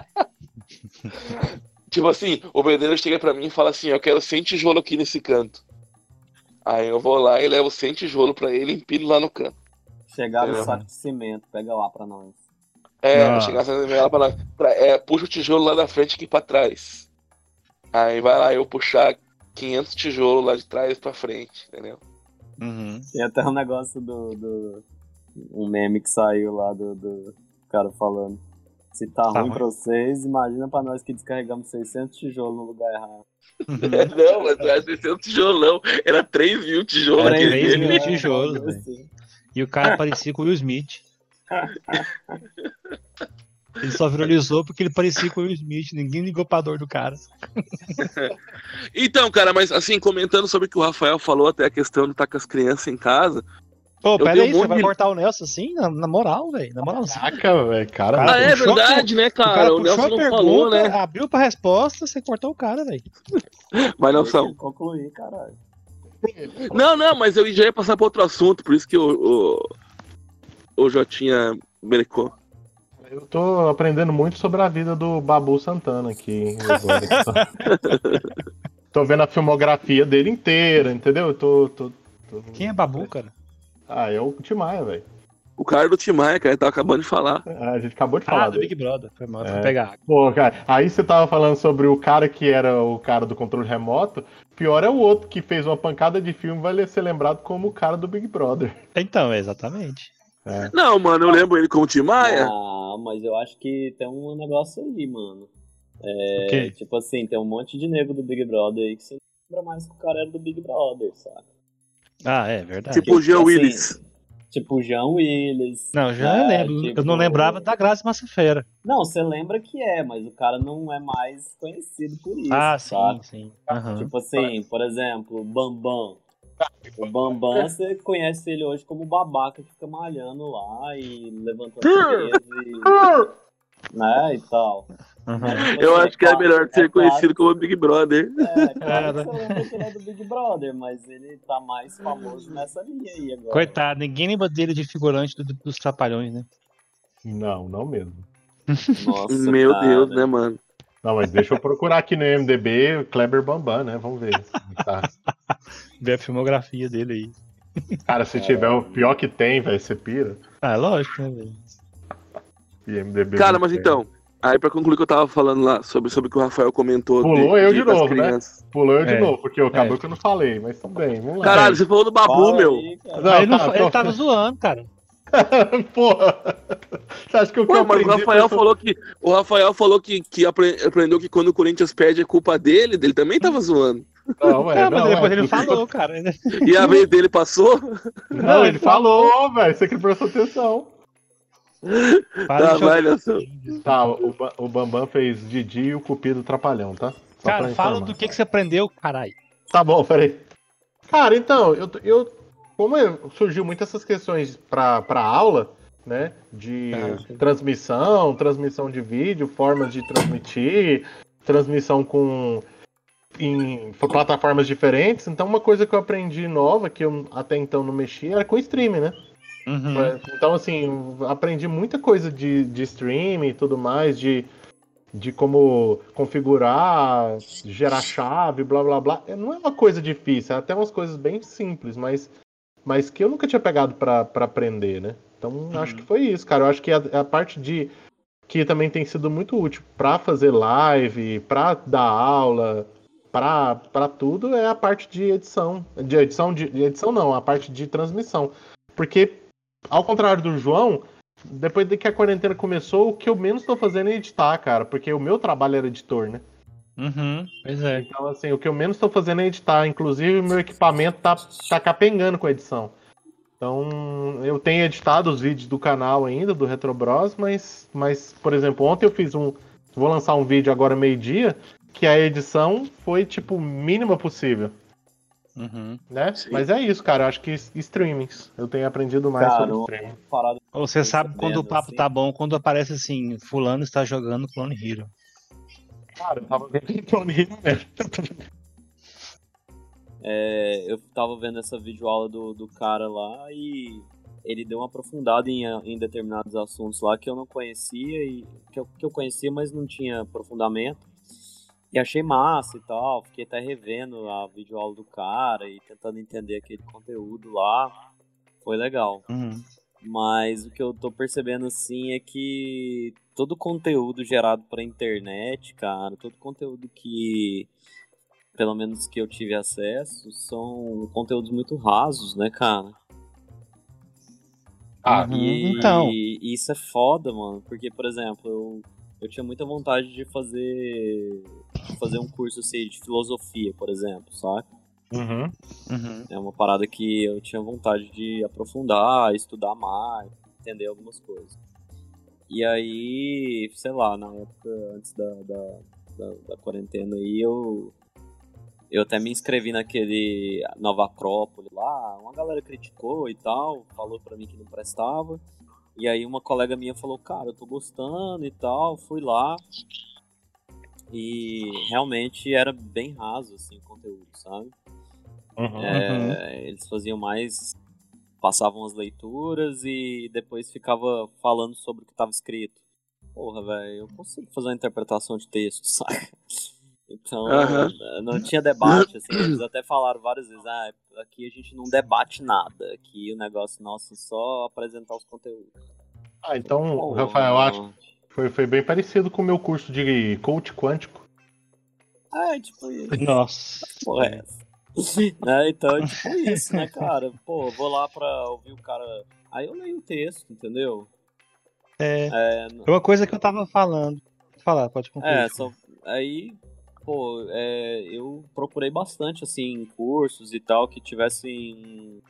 Tipo assim, o pedreiro chega pra mim e fala assim: Eu quero 100 tijolo aqui nesse canto. Aí eu vou lá e levo 100 tijolo pra ele e empilho lá no canto. Chegar no saco de cimento, pega lá pra nós. É, Ah. chegar lá pra, pra, é, puxa o tijolo lá da frente aqui pra trás. Aí vai lá eu puxar 500 tijolos lá de trás pra frente, entendeu? Uhum. Tem até um negócio do, do- Um meme que saiu lá do, do cara falando. Se tá, Tá ruim ruim. pra vocês, imagina pra nós que descarregamos 600 tijolos no lugar errado. Uhum. [laughs] não, mas não era 600 tijolos não, era 3 mil tijolos. Era aqui. três mil tijolos, assim. E o cara parecia com o Will Smith. [laughs] Ele só viralizou porque ele parecia com o Will Smith. Ninguém ligou pra dor do cara. [laughs] Então, cara, mas assim, comentando sobre o que o Rafael falou, até a questão de estar com as crianças em casa. Pô, pera aí, um você vai de- cortar o Nelson assim? Na, na moral, velho. Na moralzinha. Caraca, velho, cara. Cara, ah, é verdade, né, O cara cara? O puxou Nelson a não pergunta, falou, né? abriu pra resposta, você cortou o cara, velho. [laughs] Vai, Deixa Nelson. ele concluir, caralho. Não, não, mas eu já ia passar para outro assunto, por isso que o, o, o Jotinha brecou. Eu tô aprendendo muito sobre a vida do Babu Santana aqui. agora. [laughs] tô vendo a filmografia dele inteira, entendeu? Eu tô, tô, tô- Quem é Babu, cara? Ah, é o Timaya, velho. O cara do Timaya, cara, ele tava acabando de falar. Ah, A gente acabou de falar Ah, do. Big Brother. Foi mal, foi É. pegar água. Pô, cara, aí você tava falando sobre o cara que era o cara do controle remoto. Pior é o outro que fez uma pancada de filme vai ser lembrado como o cara do Big Brother. Então, exatamente. Não, mano, eu lembro ele como Timaya. Ah, mas eu acho que tem um negócio aí, mano. O quê? Tipo assim, tem um monte de nego do Big Brother aí que você não lembra mais que o cara era do Big Brother, sabe? Ah, é verdade. Tipo o Jean Assim, Willis. Tipo o Jean Willis. Não, já né, eu lembro. tipo- Eu não lembrava da Graça Massafera. Não, você lembra que é, mas o cara não é mais conhecido por isso, Ah, sabe? sim, sim. Aham. Tipo assim, por exemplo, o Bambam. O Bambam, você conhece ele hoje como babaca que fica malhando lá e levantando peso e... né, e tal. Uhum. Mas, Eu assim, acho que é melhor ser é claro conhecido como Big Brother. É, claro É, que ele é do Big Brother, mas ele tá mais famoso nessa linha aí agora. Coitado, ninguém lembra dele de figurante do- dos Trapalhões, né? Não, não mesmo. Nossa, Meu cara. Deus, né, mano? Não, mas deixa eu procurar aqui no MDB Kleber Bambam, né? Vamos ver. Tá. Ver a filmografia dele aí. Cara, se tiver o pior que tem, vai ser pira. Ah, lógico, né, velho? IMDB. Cara, mas tem. então, aí pra concluir o que eu tava falando lá sobre, sobre o que o Rafael comentou. Pulou eu de das novo, né? Pulou eu de É. novo, porque acabou É. que eu não falei, mas tudo bem, vamos lá. Caralho, você falou do Babu, Fala meu. aí. Não, ele, não tá, tô- ele tava zoando, cara. [laughs] Porra! Você acha que o que Pô, mas o Rafael foi- falou que o Rafael falou que, que apre- aprendeu que quando o Corinthians perde é culpa dele, dele também tava zoando. Não, [laughs] é, É, mas não, depois ele falou, cara. E a vez dele passou. Não, ele falou, velho. Você que prestou atenção. Para Tá, vai, Nelson. Tá, o, o Bambam fez Didi e o Cupido Trapalhão, tá? Só Cara, fala do que, que você aprendeu, caralho. Tá bom, peraí. Cara, então, eu, eu como eu- surgiu muitas essas questões pra, pra aula, né? De Ah, transmissão, transmissão de vídeo, formas de transmitir, transmissão com em plataformas diferentes. Então, uma coisa que eu aprendi nova, que eu até então não mexia, era com streaming, né? Uhum. Então, assim, aprendi muita coisa de, de streaming e tudo mais, de, de como configurar, gerar chave, blá blá blá. É, Não é uma coisa difícil, é até umas coisas bem simples, mas, mas que eu nunca tinha pegado pra aprender, né? Então, acho que foi isso, cara. Eu acho que a, a parte de. que também tem sido muito útil pra fazer live, pra dar aula, pra tudo, é a parte de edição. De edição, de, de edição não, a parte de transmissão. Porque ao contrário do João, depois de que a quarentena começou, o que eu menos tô fazendo é editar, cara, porque o meu trabalho era editor, né? Uhum. Pois é. Então, assim, o que eu menos tô fazendo é editar. Inclusive, meu equipamento tá, tá capengando com a edição. Então, eu tenho editado os vídeos do canal ainda, do Retrobros, mas, mas, por exemplo, ontem eu fiz um. Vou lançar um vídeo agora meio-dia, que a edição foi, tipo, mínima possível. Uhum. Né? Sim. Mas é isso, cara. Eu acho que streamings. Eu tenho aprendido mais Cara, sobre streaming. Você sabe quando o papo assim. tá bom, quando aparece assim, fulano está jogando Clone Hero. Cara, eu tava vendo [laughs] Tony Hero mesmo. É, eu tava vendo essa videoaula do, do cara lá e ele deu uma aprofundada em, em determinados assuntos lá que eu não conhecia e que eu, que eu conhecia, mas não tinha aprofundamento. E achei massa e tal, fiquei até revendo a videoaula do cara e tentando entender aquele conteúdo lá. Foi legal. Uhum. Mas o que eu tô percebendo assim é que todo conteúdo gerado pra internet, cara, todo conteúdo que pelo menos que eu tive acesso, são conteúdos muito rasos, né, cara? Ah, Uhum. E, Então. e isso é foda, mano, porque por exemplo, eu, eu tinha muita vontade de fazer de fazer um curso assim, de filosofia, por exemplo, saca? Uhum. Uhum. É uma parada que eu tinha vontade de aprofundar, estudar mais, entender algumas coisas. E aí, sei lá, na época antes da, da, da, da quarentena aí, eu, eu até me inscrevi naquele Nova Acrópole lá. Uma galera criticou e tal, falou pra mim que não prestava. E aí uma colega minha falou, cara, eu tô gostando e tal, fui lá. E realmente era bem raso, assim, o conteúdo, sabe? Uhum. É, Eles faziam mais. passavam as leituras e depois ficava falando sobre o que estava escrito. Porra, velho, eu consigo fazer uma interpretação de texto, [laughs] saca? Então, Aham. não tinha debate, assim, eles até falaram várias vezes, ah, aqui a gente não debate nada, aqui o negócio nosso é só apresentar os conteúdos. Ah, então, Porra, Rafael, eu acho que foi, foi bem parecido com o meu curso de coach quântico. É, tipo isso. Nossa. porra é essa? [laughs] né? Então é tipo isso, né, cara? Pô, vou lá pra ouvir o cara. Aí eu leio o texto, entendeu? É, É, é uma coisa que eu tava falando. Pode falar, pode concluir. é só. Aí, pô, é, eu procurei bastante, assim, cursos e tal que tivessem um,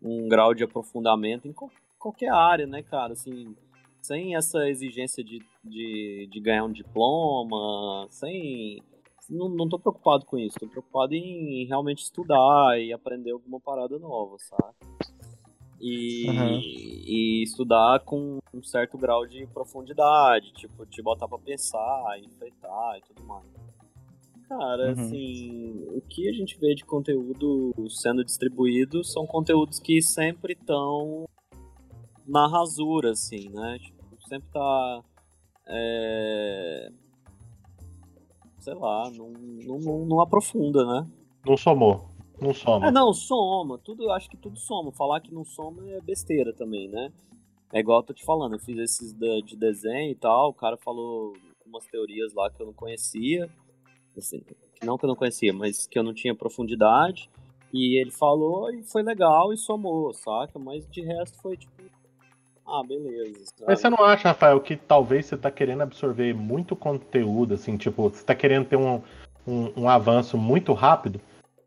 um grau de aprofundamento em qual- qualquer área, né, cara? Assim, sem essa exigência de, de, de ganhar um diploma, sem. Não, não tô preocupado com isso, tô preocupado em realmente estudar e aprender alguma parada nova, sabe? e, Uhum. e estudar com um certo grau de profundidade, tipo, te botar pra pensar, enfeitar e tudo mais. Cara, Uhum. assim, o que a gente vê de conteúdo sendo distribuído são conteúdos que sempre estão na rasura, assim, né? Tipo, sempre tá. é, Sei lá, não, não, não, não aprofunda, né? Não somou. Não soma. É, não, soma. Tudo, eu acho que tudo soma. Falar que não soma é besteira também, né? É igual eu tô te falando, eu fiz esses da- de desenho e tal, o cara falou umas teorias lá que eu não conhecia. Assim, não que eu não conhecia, mas que eu não tinha profundidade. E ele falou e foi legal e somou, saca? Mas de resto foi tipo. Ah, beleza. Mas você sabe? não acha, Rafael, que talvez você tá querendo absorver muito conteúdo, assim, tipo, você tá querendo ter um, um, um avanço muito rápido?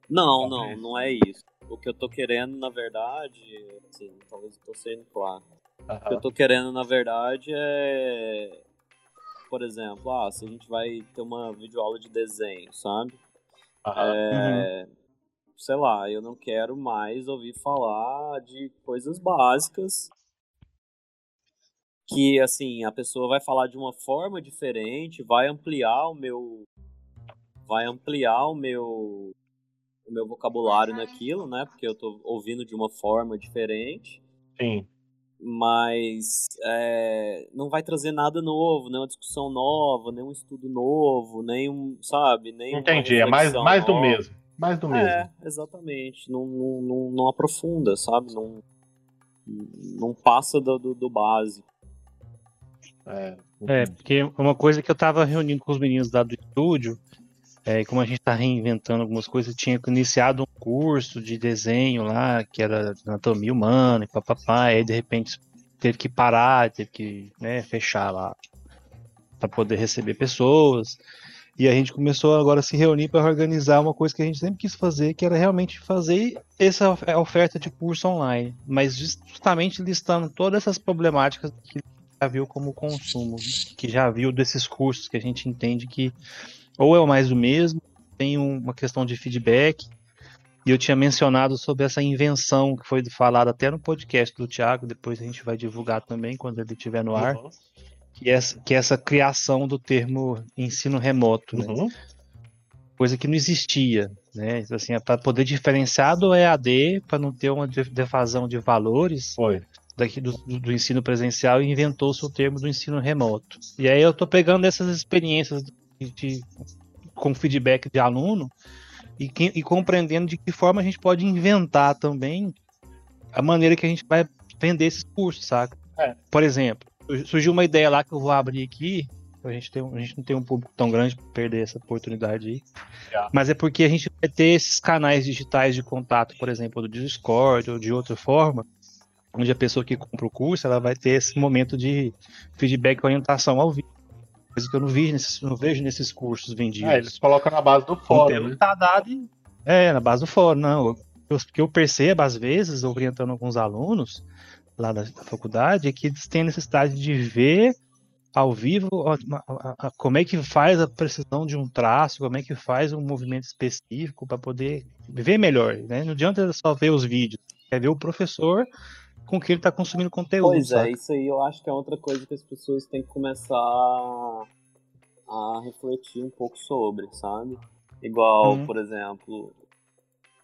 Não, não, Talvez. não é isso. O que eu tô querendo, na verdade, assim, talvez eu tô sendo claro. O que eu tô querendo, na verdade, é. Por exemplo, ah, se a gente vai ter uma videoaula de desenho, sabe? Aham. É, Sei lá, eu não quero mais ouvir falar de coisas básicas que, assim, a pessoa vai falar de uma forma diferente, vai ampliar o meu. Vai ampliar o meu. O meu vocabulário naquilo, né? Porque eu tô ouvindo de uma forma diferente Sim. Mas é, não vai trazer nada novo, nenhuma discussão nova, nenhum estudo novo, nenhum, sabe, nem Entendi. É mais, mais do mesmo. Mais do mesmo. É, exatamente. Não, não, não, não aprofunda, sabe? Não, não passa do, do, do básico. É. É, porque uma coisa que eu tava reunindo com os meninos lá do estúdio, é, como a gente tá reinventando algumas coisas, tinha iniciado um curso de desenho lá, que era anatomia humana e papapá, aí de repente teve que parar, teve que né, fechar lá para poder receber pessoas. E a gente começou agora a se reunir para organizar uma coisa que a gente sempre quis fazer, que era realmente fazer essa of- oferta de curso online, mas justamente listando todas essas problemáticas que já viu como consumo, que já viu desses cursos que a gente entende que ou é o mais do mesmo, tem um- uma questão de feedback, e eu tinha mencionado sobre essa invenção que foi falada até no podcast do Thiago, depois a gente vai divulgar também quando ele estiver no ar, Uhum. que é, essa- que é essa criação do termo ensino remoto, né? Uhum. coisa que não existia, né? Assim, para poder diferenciar do EAD, para não ter uma de- defasão de valores, Foi. daqui do, do- ensino presencial e inventou-se o termo do ensino remoto. E aí eu tô pegando essas experiências de, de- com feedback de aluno e, que- e compreendendo de que forma a gente pode inventar também a maneira que a gente vai vender esses cursos, saca? É. Por exemplo, sur- surgiu uma ideia lá que eu vou abrir aqui. A gente, tem, a gente não tem um público tão grande para perder essa oportunidade aí. Mas é porque a gente vai ter esses canais digitais de contato, por exemplo, do Discord ou de outra forma, onde a pessoa que compra o curso ela vai ter esse momento de feedback e orientação ao vivo. Coisa que eu não, vi nesses, não vejo nesses cursos vendidos. É, eles colocam na base do fórum, né? tá dado é, na base do fórum, não. O que eu percebo, às vezes, orientando alguns alunos lá da, da faculdade, é que eles têm necessidade de ver ao vivo a- a- a- como é que faz a precisão de um traço, como é que faz um movimento específico para poder ver melhor, né? Não adianta só ver os vídeos, é ver o professor com que ele está consumindo conteúdo. Pois saca? é, isso aí eu acho que é outra coisa que as pessoas têm que começar a, refletir um pouco sobre, sabe? Igual, Uhum. por exemplo,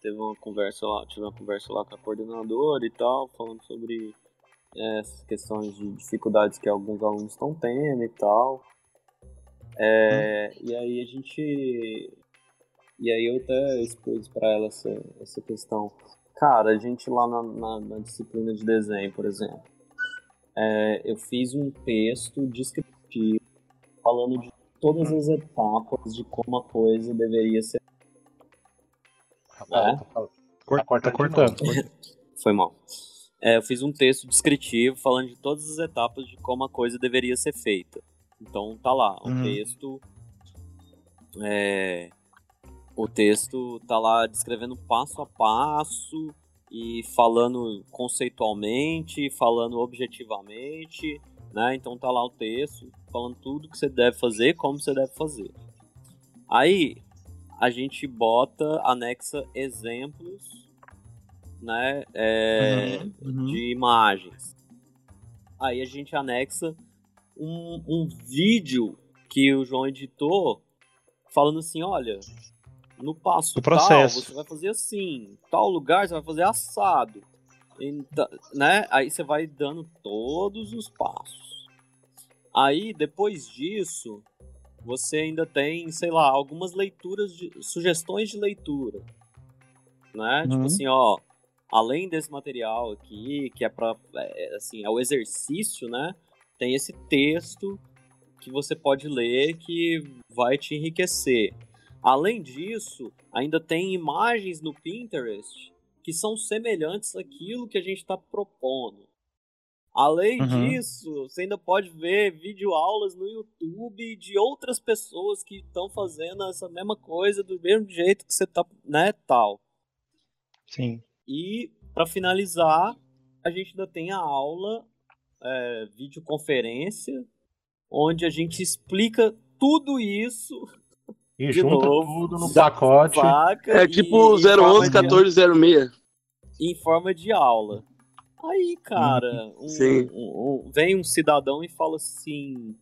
teve uma conversa lá, tive uma conversa lá com a coordenadora e tal, falando sobre é, essas questões de dificuldades que alguns alunos estão tendo e tal. É, E aí a gente. E aí eu até expus pra ela essa, essa questão. Cara, a gente lá na, na- na disciplina de desenho, por exemplo, é, eu fiz um texto descritivo falando de todas as etapas de como a coisa deveria ser. Rafael, É? tá falando. Cor- Tá tá cortando. Foi mal. É, eu fiz um texto descritivo falando de todas as etapas de como a coisa deveria ser feita. Então tá lá, o Uhum. texto. É, o texto tá lá descrevendo passo a passo e falando conceitualmente, falando objetivamente, né? Então tá lá o texto falando tudo que você deve fazer, como você deve fazer. Aí a gente bota, anexa exemplos né, é, Uhum, uhum. de imagens. Aí a gente anexa um, um vídeo que o João editou falando assim, olha, no passo O processo. tal você vai fazer assim, tal lugar você vai fazer assado. Então, né? Aí você vai dando todos os passos. Aí depois disso, você ainda tem, sei lá, algumas leituras de sugestões de leitura, né? Tipo Uhum. assim, ó, além desse material aqui, que é para assim, é o exercício, né? Tem esse texto que você pode ler que vai te enriquecer. Além disso, ainda tem imagens no Pinterest que são semelhantes àquilo que a gente está propondo. Além Uhum. disso, você ainda pode ver videoaulas no YouTube de outras pessoas que estão fazendo essa mesma coisa do mesmo jeito que você tá, né, tal. Sim. E para finalizar, a gente ainda tem a aula, é, videoconferência, onde a gente explica tudo isso, E De junta novo. tudo no pacote. É tipo em forma 011 de- 1406. em forma de aula. Aí, cara, um- Sim. um- um- vem um cidadão e fala assim: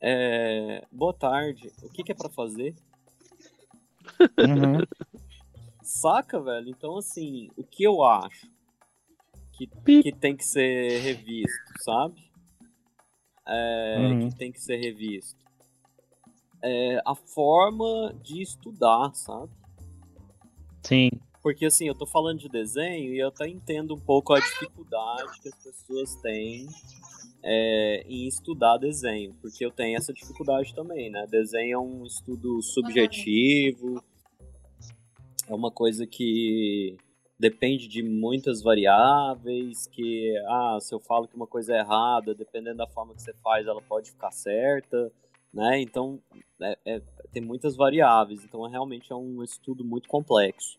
é, Boa tarde, o que, que é pra fazer? Uhum. [laughs] Saca, velho? Então, assim, o que eu acho que, que tem que ser revisto, sabe? É, Uhum. Que tem que ser revisto. É a forma de estudar, sabe? Sim. Porque assim, eu tô falando de desenho e eu até entendo um pouco a dificuldade que as pessoas têm é, em estudar desenho. Porque eu tenho essa dificuldade também, né? Desenho é um estudo subjetivo, é uma coisa que depende de muitas variáveis, que ah, se eu falo que uma coisa é errada, dependendo da forma que você faz, ela pode ficar certa, né? Então, é- é- tem muitas variáveis, então realmente é um estudo muito complexo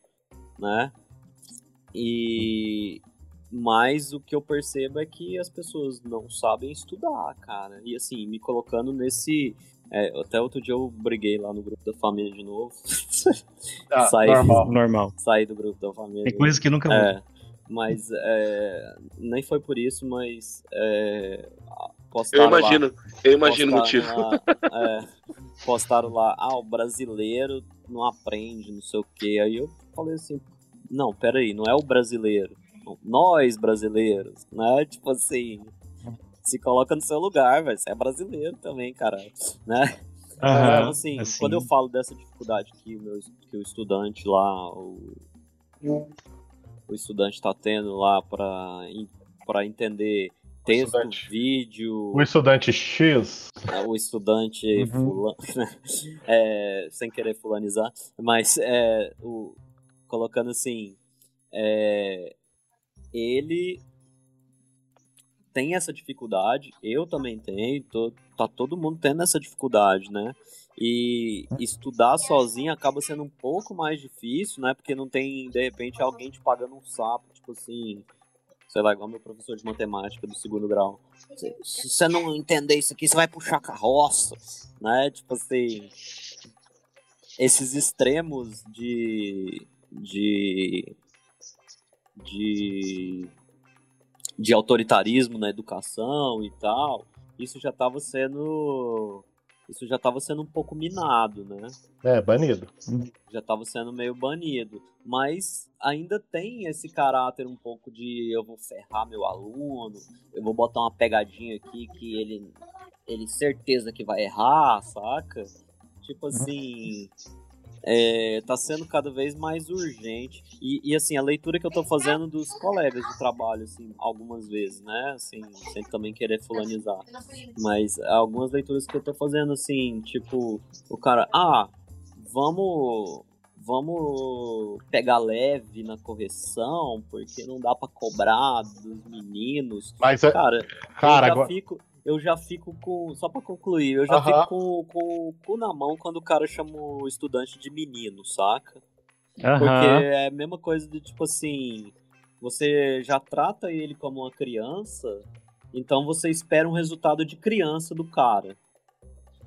né? E mas o que eu percebo é que as pessoas não sabem estudar, cara. E assim, me colocando nesse é, até outro dia eu briguei lá no grupo da família de novo. [laughs] Ah, Saí, normal. Normal. saí do grupo da família. Tem coisas que nunca. É, mas é, nem foi por isso, mas é, Eu postaram lá- imagino, eu imagino o motivo. postaram Lá, [laughs] é, postaram lá, ah, o brasileiro não aprende, não sei o que. Aí eu falei assim, não, peraí, não é o brasileiro. Nós brasileiros, né? Tipo assim, se coloca no seu lugar, velho. Você é brasileiro também, cara, né? Aham, Então, assim, assim. quando eu falo dessa dificuldade que o, meu, que o estudante lá, o, o estudante tá tendo lá pra entender texto, estudante. vídeo, O estudante X. é, o estudante Uhum. fulano, [laughs] é, sem querer fulanizar, mas é, o, colocando assim, é, ele tem essa dificuldade, eu também tenho, tô- tá todo mundo tendo essa dificuldade, né? E estudar sozinho acaba sendo um pouco mais difícil, né? Porque não tem, de repente, alguém te pagando um sapo, tipo assim, sei lá, igual meu professor de matemática do segundo grau. Se você não entender isso aqui, você vai puxar carroça, né? Tipo assim, esses extremos de de de de autoritarismo na educação e tal, isso já estava sendo isso já estava sendo um pouco minado, né? É, banido. já estava sendo meio banido. Mas ainda tem esse caráter um pouco de eu vou ferrar meu aluno, eu vou botar uma pegadinha aqui que ele, ele certeza que vai errar, saca? Tipo assim. É, tá sendo cada vez mais urgente. E, e, assim, a leitura que eu tô fazendo dos colegas de trabalho, assim, algumas vezes, né? Assim, sem também querer fulanizar. Mas algumas leituras que eu tô fazendo, assim, tipo, o cara, ah, vamos vamos pegar leve na correção, porque não dá pra cobrar dos meninos. Mas, é- Cara, cara, eu já agora. fico eu já fico com só pra concluir, eu já Aham. fico com, com o cu na mão quando o cara chama o estudante de menino, saca? Porque Aham. é a mesma coisa de tipo assim, você já trata ele como uma criança, então você espera um resultado de criança do cara.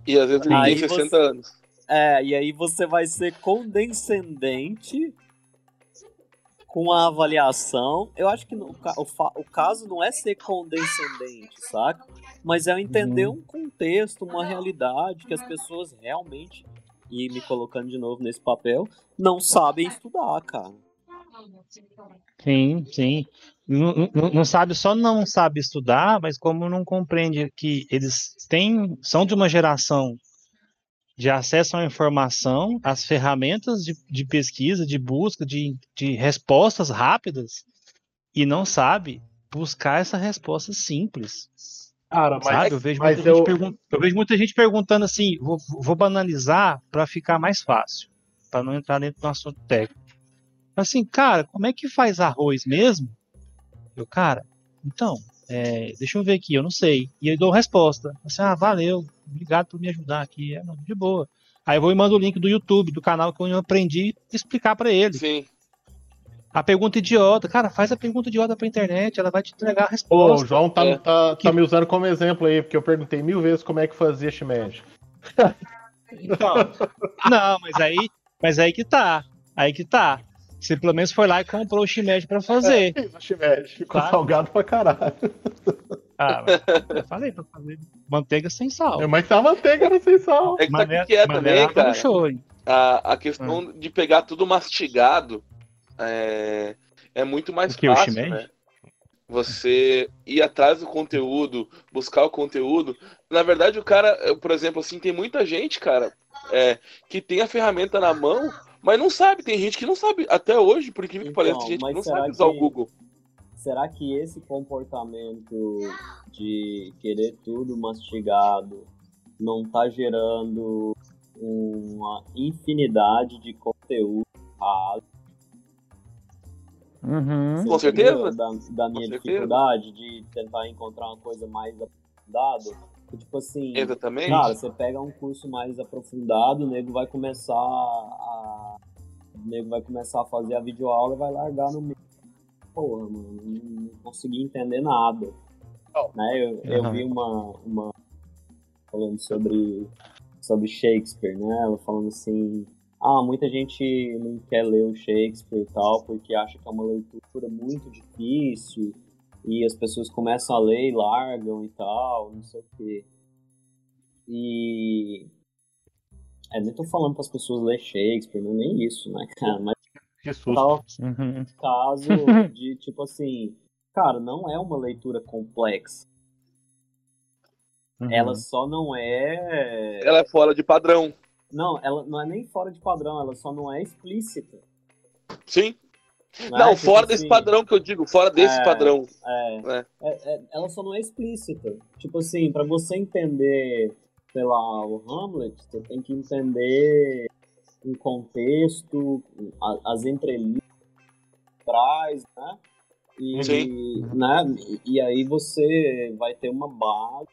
E às vezes ele tem você- 60 anos. É, e aí você vai ser condescendente com a avaliação, eu acho que no, o, o caso não é ser condescendente, saca? Mas é entender um contexto, uma realidade que as pessoas realmente, e me colocando de novo nesse papel, não sabem estudar, cara. Sim, sim. Não, não- não sabe, só não sabe estudar, mas como não compreende que eles têm, são de uma geração de acesso à informação, às ferramentas de, de pesquisa, de busca, de, de respostas rápidas, e não sabe buscar essa resposta simples. Cara, mas, sabe? Eu vejo, mas muita eu- pergun- eu vejo muita gente perguntando assim, vou, vou banalizar para ficar mais fácil, para não entrar dentro do assunto técnico. Assim, cara, como é que faz arroz mesmo? Eu, cara, então, é, deixa eu ver aqui, eu não sei. E eu dou resposta. Assim, ah, valeu, obrigado por me ajudar aqui. É, não, de boa. Aí eu vou e mando o link do YouTube, do canal que eu aprendi, explicar para ele. Sim. A pergunta idiota, cara, faz a pergunta idiota pra internet, ela vai te entregar a Pô, resposta. o João tá, É. tá, Que- tá me usando como exemplo aí, porque eu perguntei mil vezes como é que fazia Shimeji. Então, não, mas aí, mas aí que tá. Aí que tá. Você pelo menos foi lá e comprou o shimeji pra fazer. Fiz o Shimeji, ficou Claro. salgado pra caralho. Ah, eu falei pra fazer manteiga sem sal. Mas tá manteiga era sem sal. É que sabe o Maneira- que é também, cara? show? A, a questão de pegar tudo mastigado é, é muito mais que, fácil, né? Você ir atrás do conteúdo, buscar o conteúdo. Na verdade, o cara, por exemplo, assim, tem muita gente, cara, é, que tem a ferramenta na mão, mas não sabe. Tem gente que não sabe, até hoje, por incrível que Então, pareça, tem gente que não será sabe usar o que- Google. Será que esse comportamento de querer tudo mastigado não tá gerando uma infinidade de conteúdo raso? Uhum. Com certeza. Da, da minha certeza. dificuldade de tentar encontrar uma coisa mais aprofundada. Que, Tipo assim, Exatamente. cara, você pega um curso mais aprofundado, o nego vai começar a. O nego vai começar a fazer a videoaula e vai largar no meio. Porra, mano, não consegui entender nada. Não. Né? Eu, eu Aham. vi uma, uma. falando sobre, sobre Shakespeare, né? Ela falando assim. Ah, muita gente não quer ler o Shakespeare e tal, porque acha que é uma leitura muito difícil, e as pessoas começam a ler e largam e tal, não sei o quê. E. É, nem tô falando para as pessoas ler Shakespeare, não é nem isso, né, cara? Mas Que susto. tal Uhum. caso [laughs] de tipo assim, cara, não é uma leitura complexa. Uhum. Ela só não é. Ela é fora de padrão. Não, ela não é nem fora de padrão, ela só não é explícita. Sim. Não, Não, é? Fora desse assim, padrão que eu digo, fora desse É. padrão. É, É. É, é, ela só não é explícita. Tipo assim, pra você entender, sei lá, o Hamlet, você tem que entender um contexto, as entrelinhas traz, né? E, Sim. né? E, e aí você vai ter uma base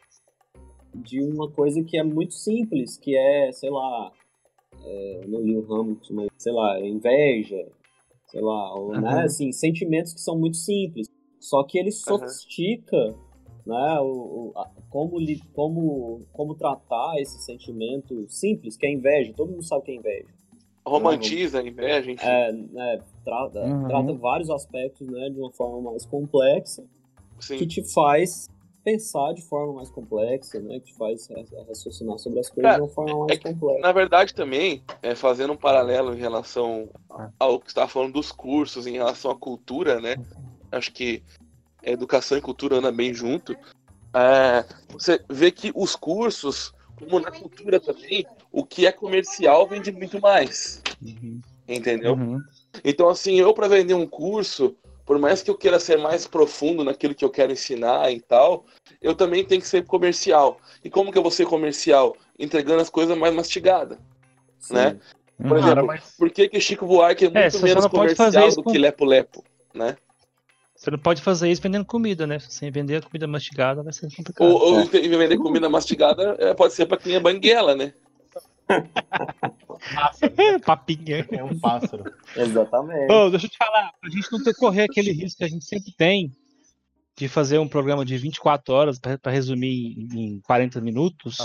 de uma coisa que é muito simples, que é, sei lá, é, não li o Hamlet, mas sei lá, inveja, sei lá, ou, né? Uhum. Assim, sentimentos que são muito simples. Só que ele sofistica, né? O, o- a- como, li- como, como tratar esse sentimento simples, que é inveja. Todo mundo sabe o que é inveja. Romantiza, inveja, enfim. É, né, trata, Uhum. trata vários aspectos né, de uma forma mais complexa, Sim. que te faz pensar de forma mais complexa, né? Que faz ra- raciocinar sobre as coisas Cara, de uma forma mais é que, complexa. Na verdade, também, é, fazendo um paralelo em relação ao que você estava falando dos cursos, em relação à cultura, né? Acho que a educação e cultura andam bem junto. É, você vê que os cursos, como na cultura também, o que é comercial vende muito mais. Uhum. Entendeu? Uhum. Então, assim, eu para vender um curso, por mais que eu queira ser mais profundo naquilo que eu quero ensinar e tal, eu também tenho que ser comercial. E como que eu vou ser comercial? Entregando as coisas mais mastigadas. Sim. né? Por Uhum. exemplo, Cara, mas- por que, que Chico Buarque é muito você só menos comercial do com- que Lepo Lepo, né? Você não pode fazer isso vendendo comida, né? Sem vender a comida mastigada vai ser complicado. Ou, ou vender comida mastigada é, pode ser para quem é banguela, né? [laughs] Papinha. É um pássaro. Exatamente. Deixa eu te falar, pra gente não ter correr aquele risco que a gente sempre tem de fazer um programa de 24 horas para resumir em em 40 minutos,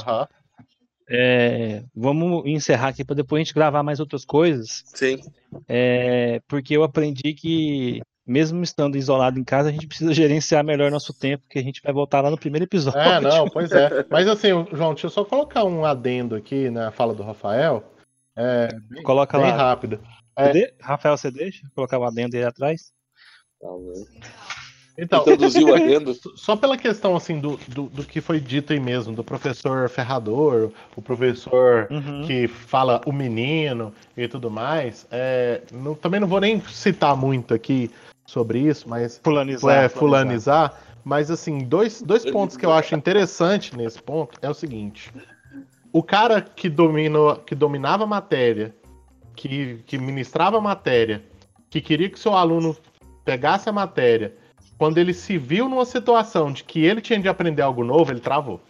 é, vamos encerrar aqui para depois a gente gravar mais outras coisas. Sim. É, porque eu aprendi que, mesmo estando isolado em casa, a gente precisa gerenciar melhor nosso tempo, que a gente vai voltar lá no primeiro episódio. É, não, [laughs] pois é. Mas assim, João, deixa eu só colocar um adendo aqui na fala do Rafael. É, bem, Coloca bem lá. rápido. Cadê? Rafael, você deixa? Colocar o adendo aí atrás? Talvez. Então, Introduziu a [laughs] agenda. só pela questão assim do, do, do que foi dito aí mesmo, do professor ferrador, o professor Uhum. que fala o menino e tudo mais, é, não- também não vou nem citar muito aqui sobre isso, mas Fulanizar. é, fulanizar. Mas assim, dois, dois pontos que eu acho [laughs] interessante nesse ponto é o seguinte: o cara que, dominou, que dominava a matéria, que, que ministrava a matéria, que queria que seu aluno pegasse a matéria, quando ele se viu numa situação de que ele tinha de aprender algo novo, ele travou.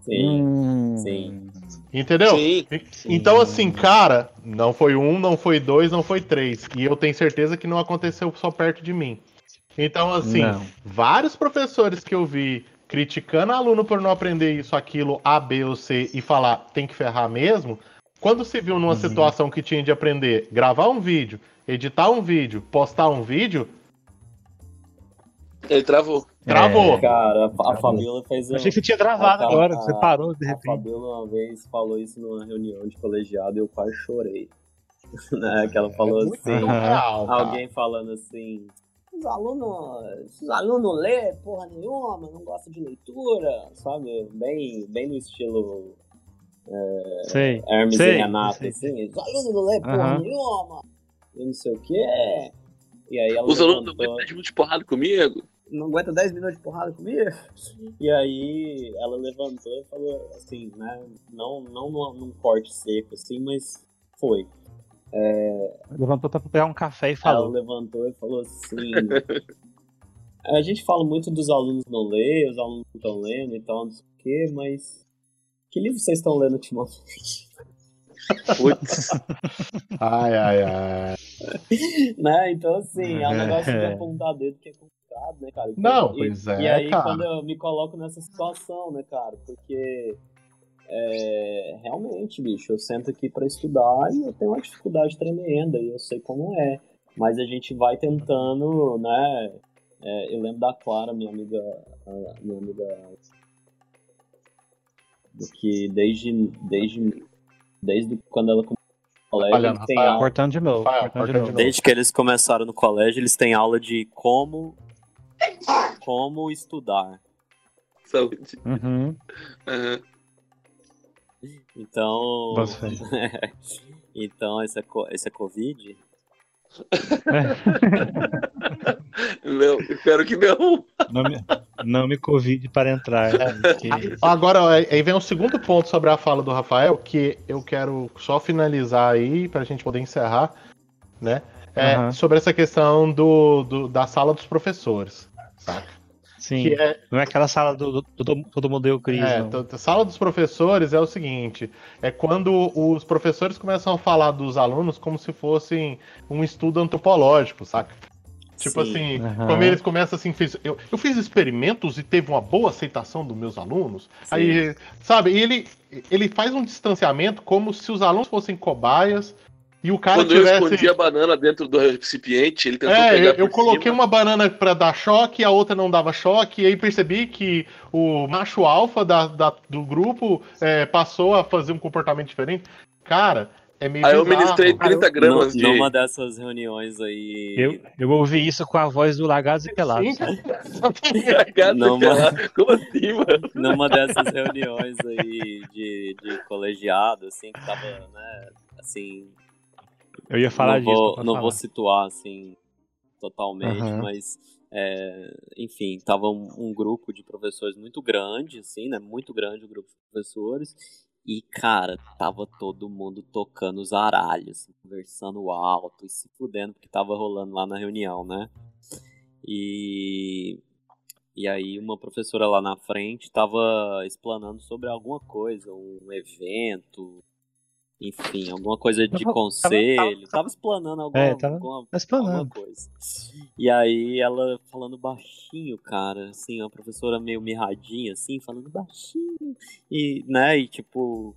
Sim. Hum. Sim. Entendeu? Sim. Então, assim, cara, não foi um, não foi dois, não foi três. E eu tenho certeza que não aconteceu só perto de mim. Então, assim, Não. vários professores que eu vi criticando aluno por não aprender isso, aquilo, A, B ou C e falar tem que ferrar mesmo, quando se viu numa Uhum. situação que tinha de aprender gravar um vídeo, editar um vídeo, postar um vídeo, Ele travou. travou. Cara, a, a Fabiola fez Eu um. achei que você tinha travado A- a- agora, você a- parou de A repente. Fabiola uma vez falou isso numa reunião de colegiado e eu quase chorei. [laughs] né? Que ela falou É assim. Cara. Alguém falando assim. Os alunos, os alunos lê porra nenhuma, não gostam de leitura, sabe? Bem, bem no estilo Sei. Hermes Sei, e Renato, assim. Os alunos não lê porra Aham. nenhuma, e não sei o quê. E aí ela Os alunos não levantou- aguentam de muito porrada comigo. Não aguenta 10 minutos de porrada comigo? E aí ela levantou e falou assim, né? Não, não num, num corte seco, assim, mas foi. Levantou pra pegar um café e Ela falou. levantou e falou assim. a gente fala muito dos alunos não ler, os alunos não estão lendo e tal, não sei o quê, mas. Que livro vocês estão lendo ultimamente? Putz. [laughs] Ai, ai, ai. [laughs] né? Então, assim, é um negócio de [laughs] É. apontar dedo que é complicado, né, cara? Não, e, pois é, E aí, cara. quando eu me coloco nessa situação, né, cara? Porque é, realmente, bicho, eu sento aqui pra estudar e eu tenho uma dificuldade tremenda e eu sei como é. Mas a gente vai tentando, né? é, eu lembro da Clara, minha amiga, minha amiga, do que desde, desde, desde quando ela começou no colégio, Olha, Rafael, aula- Cortando de novo. Rafael, cortando de cortando de novo. novo. Desde que eles começaram no colégio, eles têm aula de como como estudar. Saúde. Uhum. Aham. Então, [laughs] então esse é, co- esse é Covid? [laughs] Não, espero que não. Não me, não me convide para entrar. porque- Agora, ó, aí vem o segundo ponto sobre a fala do Rafael, que eu quero só finalizar aí, pra gente poder encerrar, né? É, Aham. Sobre essa questão do, do- da sala dos professores, saca? Sim. Que é, Não é aquela sala do, do, do todo mundo deu crise. é, não. t- t- sala dos professores é o seguinte, é quando os professores começam a falar dos alunos como se fossem um estudo antropológico, saca? Tipo Sim. assim, Aham. como eles começam assim, fez, eu, eu fiz experimentos e teve uma boa aceitação dos meus alunos. Aí, sabe, e ele, ele faz um distanciamento como se os alunos fossem cobaias e o cara Quando eu tivesse. escondi a banana dentro do recipiente, ele tentou É, pegar eu, eu por coloquei cima. uma banana pra dar choque, a outra não dava choque, e aí percebi que o macho alfa da, da- do grupo é, passou a fazer um comportamento diferente. Cara, é meio Aí eu bizarro. ministrei 30 gramas Nu- de. Numa dessas reuniões aí. Eu, eu ouvi isso com a voz do Lagados e Pelados. Sim, Cagado, Não, cara. Como assim, mano? Numa dessas reuniões aí de, de colegiado, assim, que tava, né, assim, Eu ia falar não disso. vou, não falar. vou situar assim totalmente, Aham. mas é, enfim, tava um, um grupo de professores muito grande, assim, né? Muito grande o grupo de professores. E, cara, tava todo mundo tocando os aralhos, assim, conversando alto e se fudendo, porque tava rolando lá na reunião, né? E, e aí uma professora lá na frente tava explanando sobre alguma coisa, um evento, enfim, alguma coisa de Tava- conselho. tava- Tava, tava- explanando alguma, É, tava- alguma, Tá alguma coisa. E aí ela falando baixinho, cara, assim, a professora meio mirradinha, assim, falando baixinho. E, né, e tipo,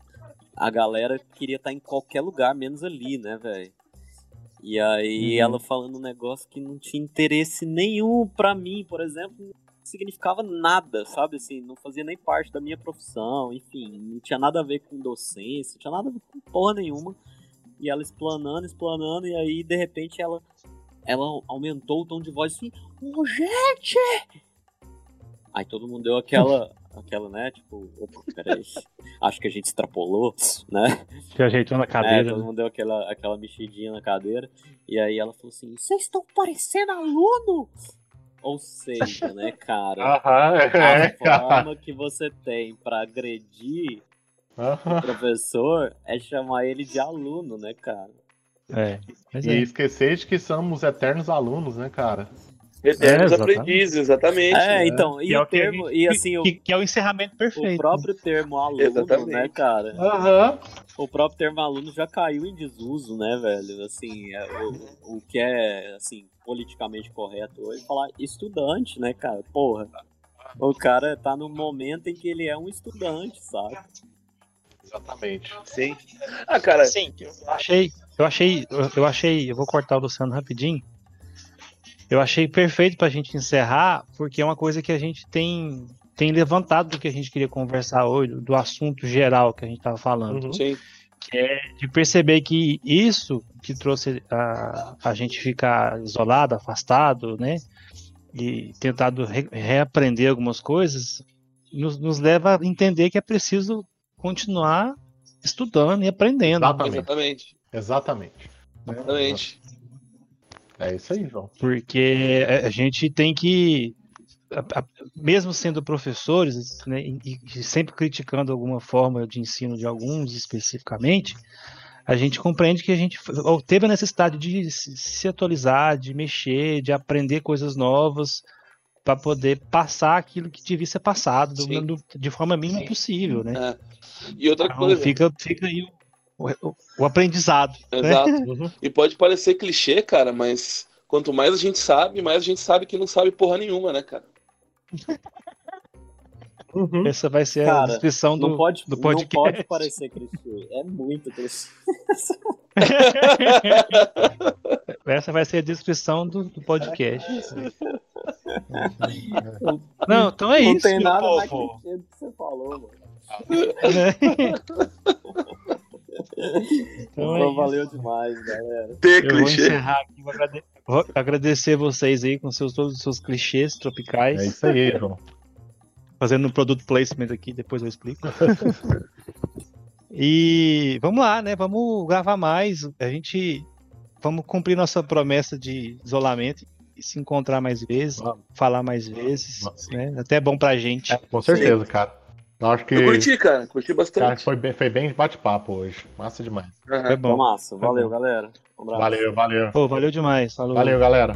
a galera queria estar em qualquer lugar, menos ali, né, velho? E aí Uhum. ela falando um negócio que não tinha interesse nenhum pra mim, por exemplo, significava nada, sabe? Assim, não fazia nem parte da minha profissão, enfim, não tinha nada a ver com docência, não tinha nada a ver com porra nenhuma. E ela explanando, explanando, e aí de repente ela ela aumentou o tom de voz assim, ô gente! Aí todo mundo deu aquela, [laughs] aquela, né, tipo, opa, peraí, acho que a gente extrapolou, né? Se ajeitou na É, cadeira. todo né? mundo deu aquela, aquela mexidinha na cadeira. E aí ela falou assim: Vocês estão parecendo aluno? Ou seja, né, cara? [laughs] Aham, A é, cara. forma que você tem pra agredir o Aham. professor é chamar ele de aluno, né, cara? É, mas E é. esquecer de que somos eternos alunos, né, cara? Eternos É, exatamente. aprendizes, exatamente. É, então, e é o o termo, gente- e assim, o, que, que é o encerramento o perfeito. próprio termo aluno, Exatamente. né, cara? Aham. O próprio termo aluno já caiu em desuso, né, velho? Assim, é, o, o que é, assim, politicamente correto hoje, falar estudante, né, cara? Porra. O cara tá no momento em que ele é um estudante, sabe? Exatamente. Sim. Ah, cara, Sim, eu achei, eu achei, eu- eu achei, eu vou cortar o Luciano rapidinho. Eu achei perfeito pra gente encerrar, porque é uma coisa que a gente tem tem levantado do que a gente queria conversar hoje, do assunto geral que a gente tava falando, Uhum. sim. que é de perceber que isso que trouxe a, a gente ficar isolado, afastado, né, e tentado re- reaprender algumas coisas, nos, nos leva a entender que é preciso continuar estudando e aprendendo. Exatamente. Exatamente. Exatamente. Exatamente. É isso aí, João. porque a gente tem que, mesmo sendo professores, né, e, sempre criticando alguma forma de ensino de alguns especificamente, a gente compreende que a gente teve a necessidade de se atualizar, de mexer, de aprender coisas novas para poder passar aquilo que devia ser passado do- de forma mínima Sim. possível, né? É. E outra Então coisa, fica, fica aí o, aprendizado. né? exato. [laughs] Uhum. E pode parecer clichê, cara, mas quanto mais a gente sabe, mais a gente sabe que não sabe porra nenhuma, né, cara? [laughs] Uhum. Essa vai ser a Cara, descrição do, Não pode, do não podcast. pode parecer clichê. É muito clichê. [laughs] Essa vai ser a descrição do, do podcast. Não, então é não isso, tem meu nada mais povo. clichê do que você falou, mano. Então é isso. valeu demais, galera. Ter Eu vou encerrar aqui. Vou, agrade- vou agradecer vocês aí com seus, todos os seus clichês tropicais. É isso aí, João. Fazendo um produto placement aqui, depois eu explico. [laughs] e vamos lá, né? Vamos gravar mais. A gente. Vamos cumprir nossa promessa de isolamento e se encontrar mais vezes, Vamos. falar mais vezes. Né? Até é bom pra gente. É, com certeza, cara. Eu acho que, Eu curti, cara. Curti cara, bastante. foi, bem, foi bem bate-papo hoje. Massa demais. Aham. Foi bom. massa. Valeu, galera. Um abraço. Valeu, valeu. Pô, valeu demais. Falou. Valeu, galera.